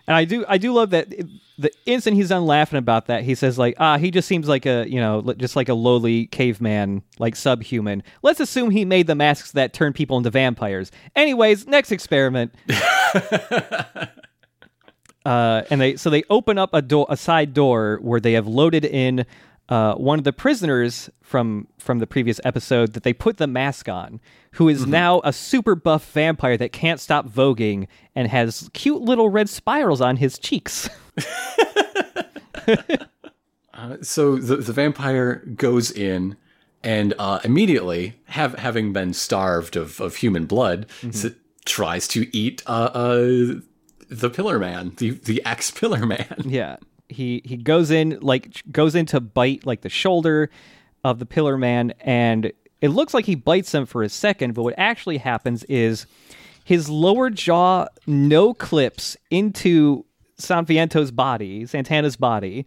and I do I do love that the instant he's done laughing about that, he says like, ah, he just seems like a you know just like a lowly caveman, like subhuman. Let's assume he made the masks that turn people into vampires. Anyways, next experiment. Uh, and they so they open up a door, a side door where they have loaded in uh, one of the prisoners from from the previous episode that they put the mask on, who is now a super buff vampire that can't stop voguing and has cute little red spirals on his cheeks. Uh, so the, the vampire goes in and uh, immediately, have, having been starved of, of human blood, s- tries to eat uh, uh, the Pillar Man, the, the ex Pillar Man. Yeah. He he goes in like goes in to bite like the shoulder of the pillar man and it looks like he bites him for a second, but what actually happens is his lower jaw no clips into Sanviento's body, Santana's body.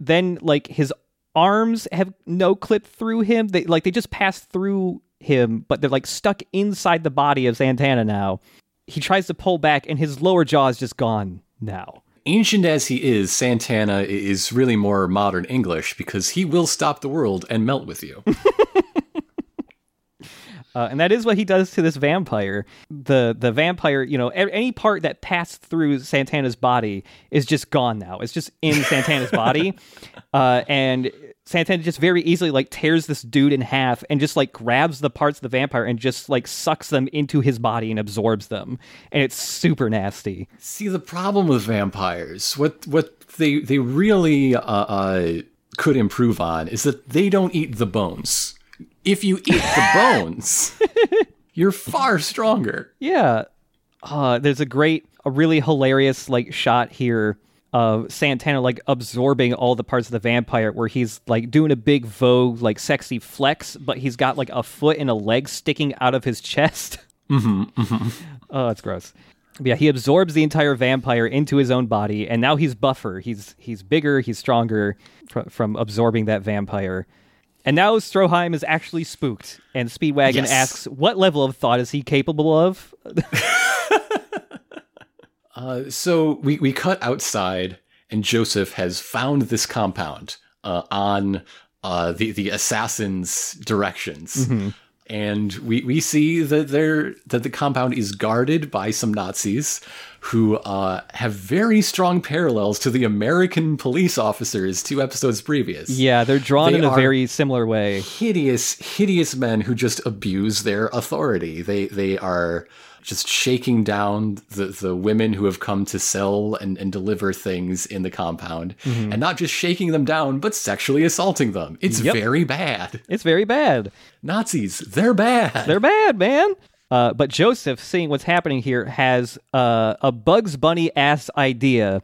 Then like his arms have no clip through him. They like they just pass through him, but they're like stuck inside the body of Santana now. He tries to pull back and his lower jaw is just gone now. Ancient as he is, Santana is really more modern English because he will stop the world and melt with you. Uh, and that is what he does to this vampire. The the vampire, you know, a- any part that passed through Santana's body is just gone now. It's just in Santana's body, uh, and Santana just very easily like tears this dude in half and just like grabs the parts of the vampire and just like sucks them into his body and absorbs them, and it's super nasty. See the problem with vampires, what what they they really uh, uh, could improve on is that they don't eat the bones. If you eat the bones, you're far stronger. Yeah. Uh, there's a great, a really hilarious like shot here of Santana like absorbing all the parts of the vampire where he's like doing a big vogue, like sexy flex, but he's got like a foot and a leg sticking out of his chest. Mm-hmm. oh, that's gross. But yeah, he absorbs the entire vampire into his own body, and now he's buffer. He's he's bigger, he's stronger fr- from absorbing that vampire. And now Stroheim is actually spooked, and Speedwagon Yes. asks, "What level of thought is he capable of?" Uh, so we, we cut outside, and Joseph has found this compound uh, on uh, the the assassin's directions, and we, we see that there that the compound is guarded by some Nazis who uh, have very strong parallels to the American police officers two episodes previous. Yeah, they're drawn They in a very similar way. hideous, hideous men who just abuse their authority. They they are just shaking down the, the women who have come to sell and, and deliver things in the compound. And not just shaking them down, but sexually assaulting them. It's Yep. very bad. It's very bad. Nazis, they're bad. They're bad, man. Uh, but Joseph, seeing what's happening here, has uh, a Bugs Bunny ass idea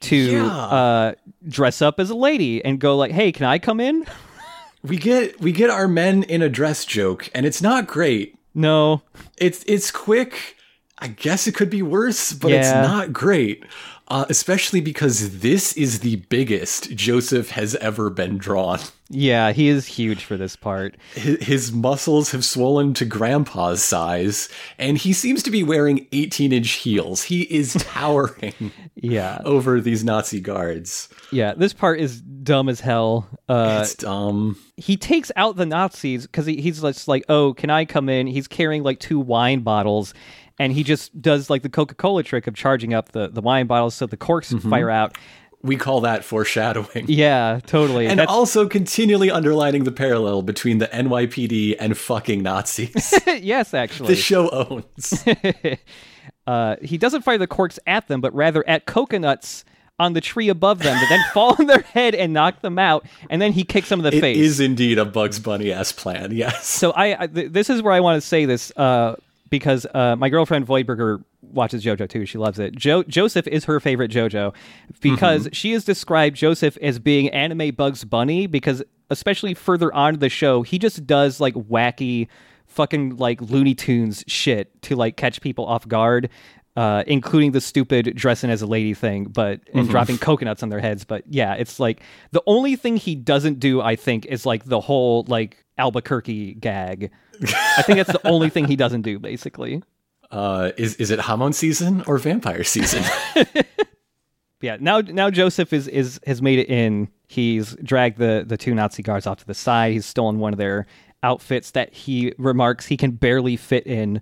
to Yeah. uh, dress up as a lady and go like, "Hey, can I come in?" we get we get our men in a dress joke, and it's not great. No. It's it's quick. I guess it could be worse, but it's not great. Uh, especially because this is the biggest Joseph has ever been drawn. Yeah, he is huge for this part. His, his muscles have swollen to grandpa's size, and he seems to be wearing 18 inch heels. He is towering Yeah, over these Nazi guards. yeah. This part is dumb as hell. Uh, It's dumb. he takes out the Nazis because he, he's just like, "Oh, can I come in?" He's carrying like two wine bottles, and he just does like the Coca Cola trick of charging up the, the wine bottles so the corks fire out. We call that foreshadowing. Yeah, totally. And That's- also continually underlining the parallel between the NYPD and fucking Nazis. yes, actually. the show owns. uh, he doesn't fire the corks at them, but rather at coconuts on the tree above them that then fall on their head and knock them out, and then he kicks them in the It face. is indeed a Bugs Bunny ass plan, yes. So I, I th- this is where I want to say this uh, because uh, my girlfriend Voidberger watches JoJo too. She loves it. Jo- Joseph is her favorite JoJo because she has described Joseph as being anime Bugs Bunny because especially further on the show, he just does like wacky fucking like Looney Tunes shit to like catch people off guard. Uh, including the stupid dressing as a lady thing, but and dropping coconuts on their heads. But yeah, it's like the only thing he doesn't do, I think, is like the whole like Albuquerque gag. I think that's the only thing he doesn't do, basically. Uh, is is it Hamon season or vampire season? Yeah. Now, now Joseph is is has made it in. He's dragged the the two Nazi guards off to the side. He's stolen one of their outfits that he remarks he can barely fit in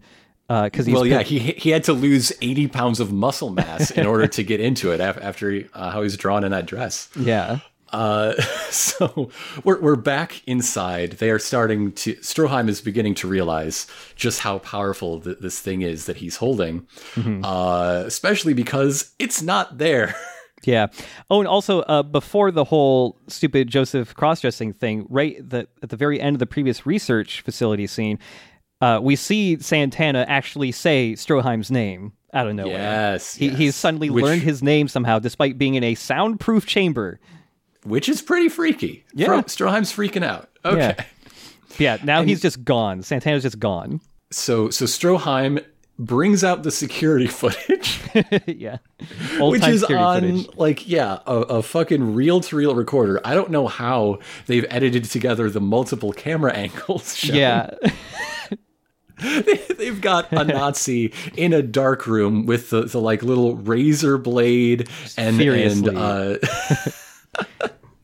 because he's well, yeah, he he had to lose eighty pounds of muscle mass in order to get into it after he, uh, how he's drawn in that dress. yeah. Uh, so we're we're back inside. They are starting to. Stroheim is beginning to realize just how powerful th- this thing is that he's holding, uh, especially because it's not there. Yeah. Oh, and also uh, before the whole stupid Joseph cross-dressing thing, right the, at the very end of the previous research facility scene, uh, we see Santana actually say Stroheim's name out of nowhere. Yes, He, yes. He's suddenly Which- learned his name somehow, despite being in a soundproof chamber. Which is pretty freaky. Yeah. Stroheim's freaking out. Okay. Yeah. Yeah, now he's just gone. Santana's just gone. So so Stroheim brings out the security footage, yeah. Old which is on footage. like yeah a, a fucking reel to reel recorder. I don't know how they've edited together the multiple camera angles. shown. Yeah. They've got a Nazi in a dark room with the, the like little razor blade and and uh,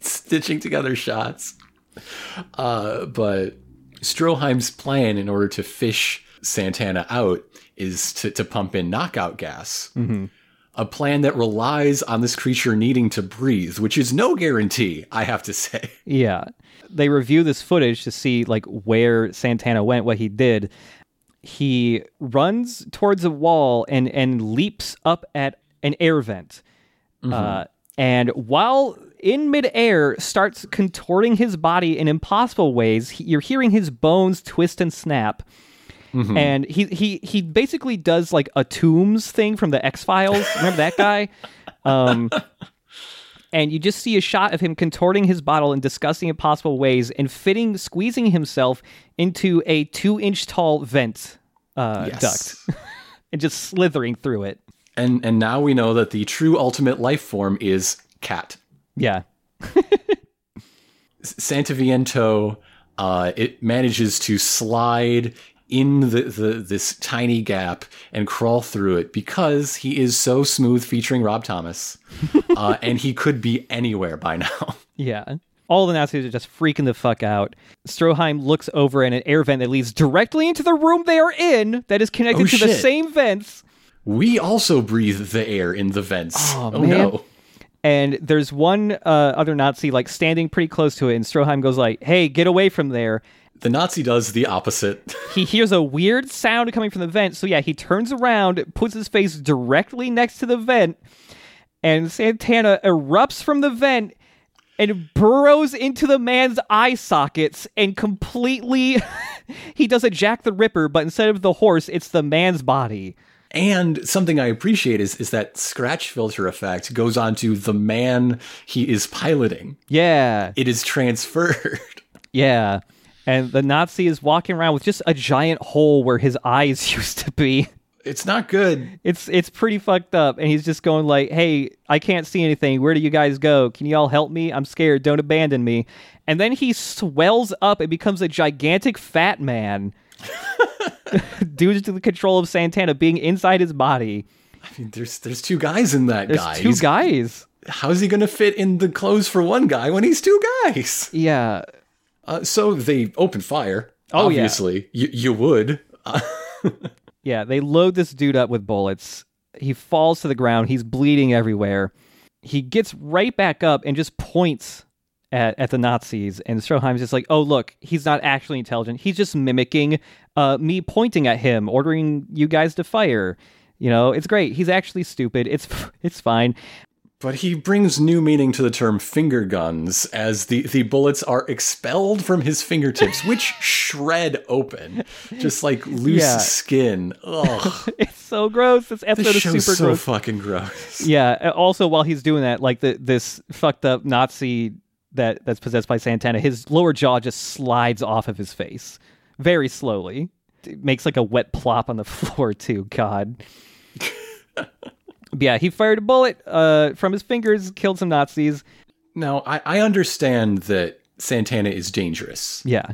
stitching together shots. Uh, but Stroheim's plan in order to fish Santana out is to, to pump in knockout gas. A plan that relies on this creature needing to breathe, which is no guarantee, I have to say. Yeah. They review this footage to see like where Santana went, what he did. He runs towards a wall and and leaps up at an air vent. Uh, and while in midair, starts contorting his body in impossible ways. He, you're hearing his bones twist and snap. And he, he he basically does like a Tooms thing from the X Files. Remember that guy? Um, and you just see a shot of him contorting his bottle in disgusting impossible ways and fitting squeezing himself into a two inch tall vent uh, Yes. duct and just slithering through it And and now we know that the true ultimate life form is cat. Yeah Santa Viento, uh, it manages to slide in the, the this tiny gap and crawl through it because he is so smooth, featuring Rob Thomas, uh, and he could be anywhere by now. yeah all the Nazis are just freaking the fuck out. Stroheim looks over at an air vent that leads directly into the room they are in, that is connected Oh, to the same vents. We also breathe the air in the vents. Oh, Oh, no! And there's one uh, other Nazi like standing pretty close to it, and Stroheim goes like, "Hey, get away from there." The Nazi does the opposite. he hears a weird sound coming from the vent. So yeah, he turns around, puts his face directly next to the vent, and Santana erupts from the vent and burrows into the man's eye sockets and completely he does a Jack the Ripper, but instead of the horse, it's the man's body. And something I appreciate is is that scratch filter effect goes on to the man he is piloting. Yeah. It is transferred. Yeah. And the Nazi is walking around with just a giant hole where his eyes used to be. It's not good. It's it's pretty fucked up, and he's just going like, "Hey, I can't see anything. Where do you guys go? Can you all help me? I'm scared. Don't abandon me." And then he swells up and becomes a gigantic fat man, due to the control of Santana being inside his body. I mean, there's there's two guys in that There's guy. two He's- guys. How's he going to fit in the clothes for one guy when he's two guys? Yeah, Uh, so they open fire. Oh, yeah. Obviously, you you would. Yeah. They load this dude up with bullets. He falls to the ground. He's bleeding everywhere. He gets right back up and just points at, at the Nazis. And Stroheim's just like, oh, look, he's not actually intelligent. He's just mimicking uh, me pointing at him, ordering you guys to fire. You know, it's great. He's actually stupid. It's it's fine. but he brings new meaning to the term finger guns as the, the bullets are expelled from his fingertips, which shred open, just like loose Yeah. skin. Ugh, It's so gross. This episode this is super so gross. fucking gross. Yeah. Also, while he's doing that, like the this fucked up Nazi that that's possessed by Santana, his lower jaw just slides off of his face very slowly. It makes like a wet plop on the floor too. God. yeah, he fired a bullet uh, from his fingers, killed some Nazis. Now, I, I understand that Santana is dangerous. Yeah.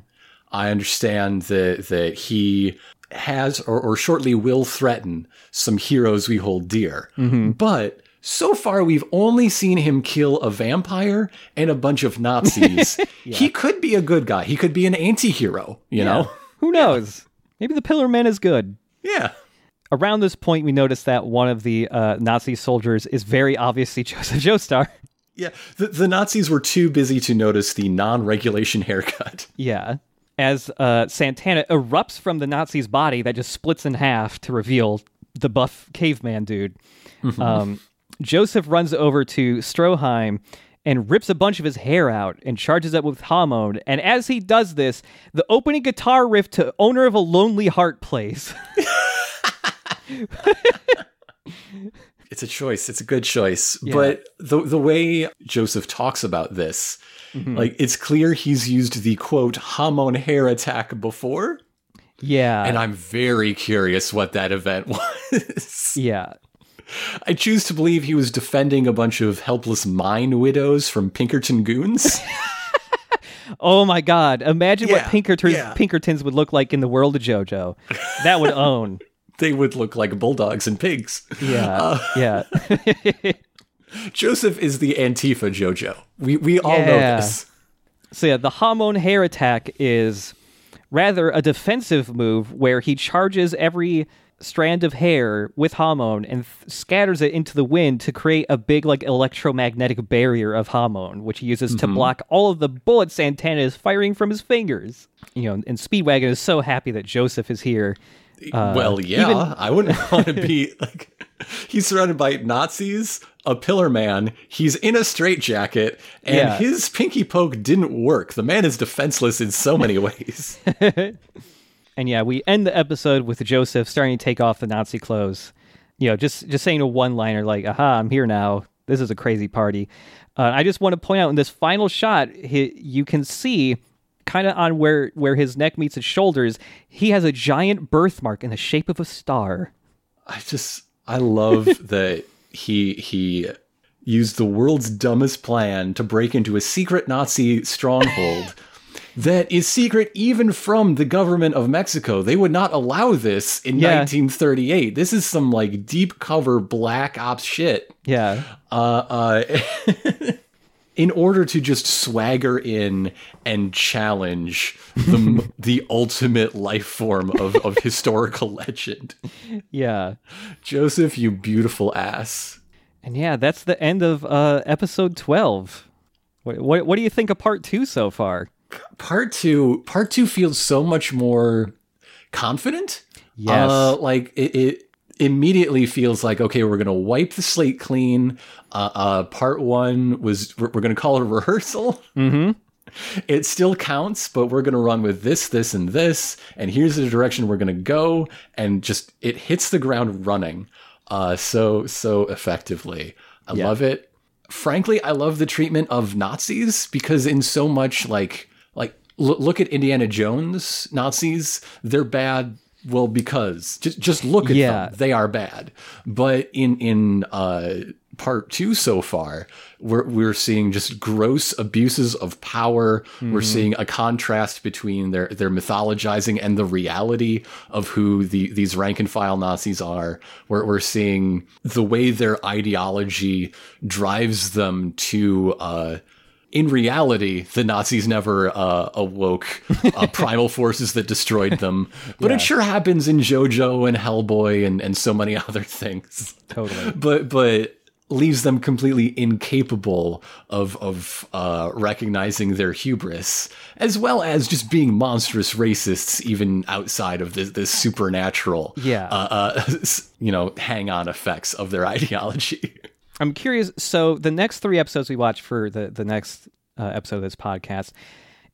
I understand that that he has or, or shortly will threaten some heroes we hold dear. But so far we've only seen him kill a vampire and a bunch of Nazis. He could be a good guy. He could be an anti-hero, you know? Who knows? Maybe the Pillar Man is good. Yeah. Around this point, we notice that one of the uh, Nazi soldiers is very obviously Joseph Joestar. Yeah, the, the Nazis were too busy to notice the non-regulation haircut. Yeah. As uh, Santana erupts from the Nazi's body that just splits in half to reveal the buff caveman dude. Um, Joseph runs over to Stroheim and rips a bunch of his hair out and charges up with Hamon. And as he does this, the opening guitar riff to Owner of a Lonely Heart plays. It's a choice. It's a good choice. But the the way Joseph talks about this, mm-hmm. like it's clear he's used the quote Hamon hair attack before, yeah. and I'm very curious what that event was. yeah. I choose to believe he was defending a bunch of helpless mine widows from Pinkerton goons. Oh my God! Imagine what Pinkertons, yeah. Pinkertons would look like in the world of JoJo. That would own. they would look like bulldogs and pigs. Yeah, uh, yeah, Joseph is the Antifa JoJo. We we all know Yeah. this. So yeah, the Hamon hair attack is rather a defensive move where he charges every strand of hair with Hamon and th- scatters it into the wind to create a big like electromagnetic barrier of Hamon, which he uses to mm-hmm. block all of the bullets Santana is firing from his fingers. You know, and Speedwagon is so happy that Joseph is here. Uh, well, yeah, even- I wouldn't want to be like. He's surrounded by Nazis, a pillar man. He's in a straitjacket, and Yeah. his pinky poke didn't work. The man is defenseless in so many ways. And yeah, we end the episode with Joseph starting to take off the Nazi clothes. You know, just just saying a one liner like, "Aha, I'm here now. This is a crazy party." Uh, I just want to point out in this final shot, he, you can see kind of on where where his neck meets his shoulders, he has a giant birthmark in the shape of a star. I just I love that he he used the world's dumbest plan to break into a secret Nazi stronghold that is secret even from the government of Mexico. They would not allow this in Yeah. 1938. This is some like deep cover black ops shit. Yeah, Uh uh in order to just swagger in and challenge the the ultimate life form of, of historical legend. yeah. Joseph, you beautiful ass. And yeah, that's the end of uh, episode 12. What, what, what do you think of part two so far? Part two, part two feels so much more confident. Yes. Uh, like it, it immediately feels like okay, we're gonna wipe the slate clean. Uh, uh, part one was we're, we're gonna call it a rehearsal. Mm-hmm. It still counts, but we're gonna run with this, this, and this, and here's the direction we're gonna go, and just it hits the ground running. Uh, so so effectively. I Yeah. love it. Frankly, I love the treatment of Nazis because in so much like like l- look at Indiana Jones Nazis, they're bad well because just just look at Yeah. them. They are bad. But in in uh part 2 so far, we're we're seeing just gross abuses of power. We're seeing a contrast between their their mythologizing and the reality of who the these rank and file Nazis are. We're we're seeing the way their ideology drives them to uh in reality, the Nazis never uh, awoke uh, primal forces that destroyed them, but it sure happens in JoJo and Hellboy and, and so many other things. Totally. But but leaves them completely incapable of of uh, recognizing their hubris, as well as just being monstrous racists, even outside of this this supernatural, Yeah. uh, uh, you know, hang on effects of their ideology. I'm curious. So the next three episodes we watch for the the next uh, episode of this podcast,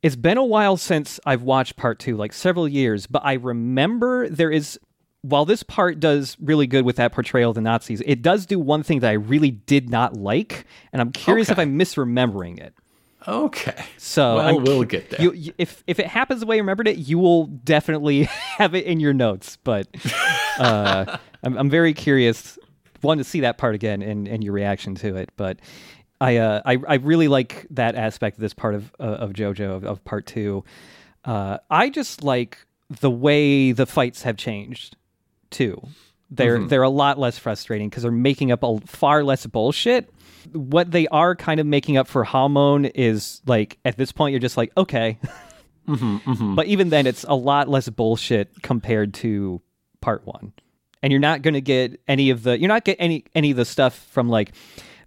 it's been a while since I've watched part two, like several years. But I remember there is. While this part does really good with that portrayal of the Nazis, it does do one thing that I really did not like, and I'm curious if I'm misremembering it. Okay, So well, I'm we'll get there. You, you- if if it happens the way I remembered it, you will definitely have it in your notes. But uh, I'm I'm very curious, one to see that part again and, and your reaction to it. But I uh, I I really like that aspect of this part of uh, of JoJo of, of part two. Uh, I just like the way the fights have changed too. They're they're a lot less frustrating because they're making up a far less bullshit. What they are kind of making up for Hamon is like at this point you're just like okay, but even then it's a lot less bullshit compared to part one, and you're not going to get any of the you're not get any any of the stuff from like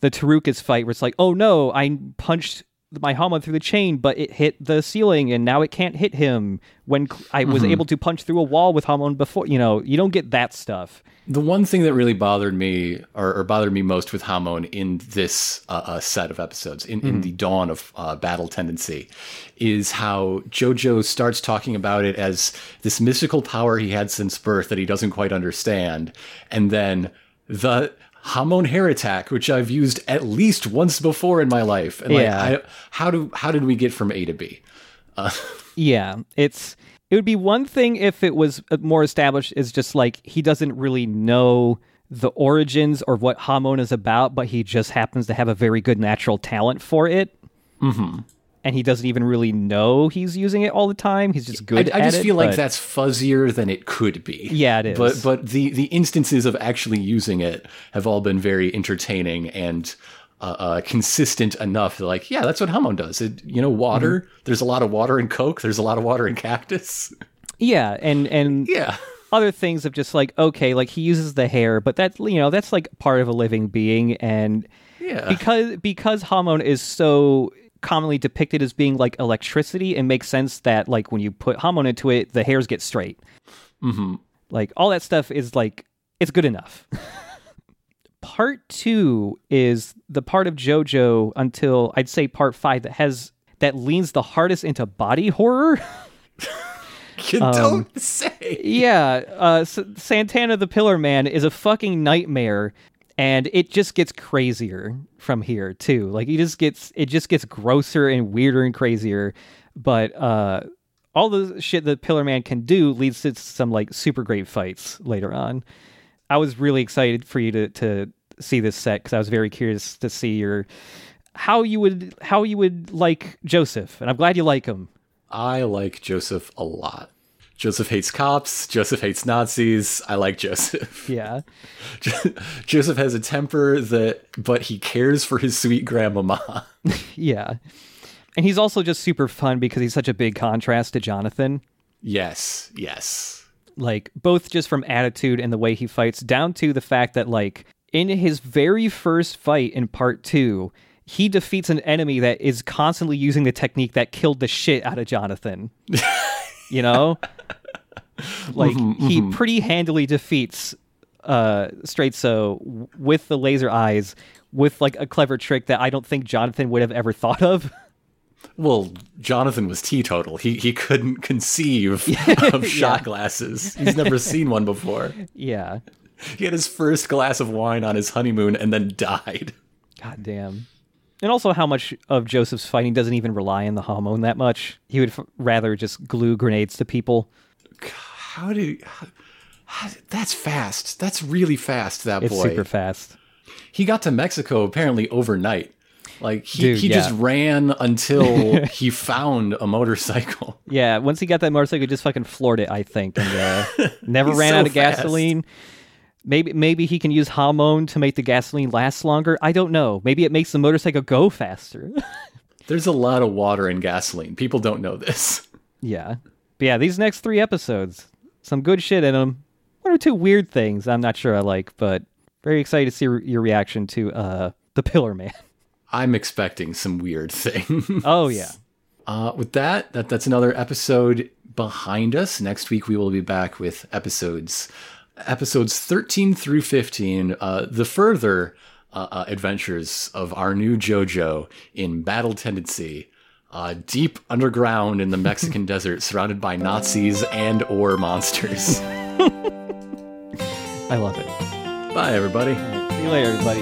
the Tarkus fight where it's like, oh no, I punched my Hamon through the chain, but it hit the ceiling and now it can't hit him when I was able to punch through a wall with Hamon before. You know, you don't get that stuff. The one thing that really bothered me, or, or bothered me most with Hamon in this uh, uh, set of episodes, in, in the dawn of uh, battle tendency, is how JoJo starts talking about it as this mystical power he had since birth that he doesn't quite understand, and then the Hamon hair attack, which I've used at least once before in my life, and like, Yeah. I, how do how did we get from A to B? Yeah, it's it would be one thing if it was uh, more established as just like he doesn't really know the origins or what Hamon is about, but he just happens to have a very good natural talent for it. Mm-hmm. And he doesn't even really know he's using it all the time. He's just good I, I just it, feel like that's fuzzier than it could be. Yeah, it is. But but the the instances of actually using it have all been very entertaining and uh, uh, consistent enough. Like, yeah, that's what Hamon does. It, you know, water. Mm-hmm. There's a lot of water in Coke. There's a lot of water in Cactus. Yeah, and and Yeah. other things of just like okay, like he uses the hair, but that you know that's like part of a living being, and Yeah. because because Hamon is so commonly depicted as being like electricity, it makes sense that like when you put Hamon into it, the hairs get straight. Mm-hmm. Like all that stuff is like it's good enough. part two is the part of JoJo until I'd say part five that has that leans the hardest into body horror. you um, don't say. Yeah, uh, Santana the Pillar Man is a fucking nightmare, and it just gets crazier from here too. Like it just gets it just gets grosser and weirder and crazier. But uh, all the shit that Pillar Man can do leads to some like super great fights later on. I was really excited for you to to see this set because I was very curious to see your how you would how you would like Joseph, and I'm glad you like him. I like Joseph a lot. Joseph hates cops. Joseph hates Nazis. I like Joseph. Yeah. Joseph has a temper that, but he cares for his sweet grandmama. Yeah. And he's also just super fun because he's such a big contrast to Jonathan. yes, yes. Like, both just from attitude and the way he fights, down to the fact that, like, in his very first fight in part two, he defeats an enemy that is constantly using the technique that killed the shit out of Jonathan. you know? Like, he pretty handily defeats uh, Straizo with the laser eyes with, like, a clever trick that I don't think Jonathan would have ever thought of. Well, Jonathan was teetotal. He he couldn't conceive of shot glasses. He's never seen one before. yeah. He had his first glass of wine on his honeymoon and then died. God damn. And also, how much of Joseph's fighting doesn't even rely on the Hamon that much. He would f- rather just glue grenades to people. How do how, how- that's fast. That's really fast. That It's boy. super fast. he got to Mexico apparently overnight. Like he, Dude, he yeah. just ran until he found a motorcycle. Yeah, once he got that motorcycle, he just fucking floored it, I think, and uh, never ran so out of fast. gasoline. Maybe maybe he can use Hamon to make the gasoline last longer. I don't know. Maybe it makes the motorcycle go faster. There's a lot of water in gasoline. People don't know this. yeah, but yeah. These next three episodes, some good shit in them. One or two weird things I'm not sure I like, but very excited to see re- your reaction to uh, the Pillar Man. I'm expecting some weird thing. Oh yeah. Uh, with that, that that's another episode behind us. Next week we will be back with episodes episodes 13 through 15, uh, the further uh, uh, adventures of our new JoJo in battle tendency, uh, deep underground in the Mexican desert, surrounded by Nazis and or monsters. I love it. Bye, everybody. See you later, everybody.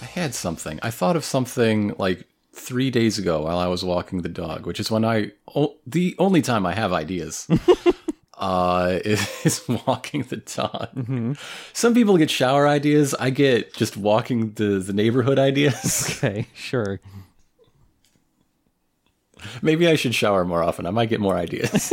I had something. I thought of something like three days ago while I was walking the dog, which is when I o- the only time I have ideas. uh, is walking the dog. Some people get shower ideas. I get just walking the the neighborhood ideas. Okay, sure. Maybe I should shower more often. I might get more ideas.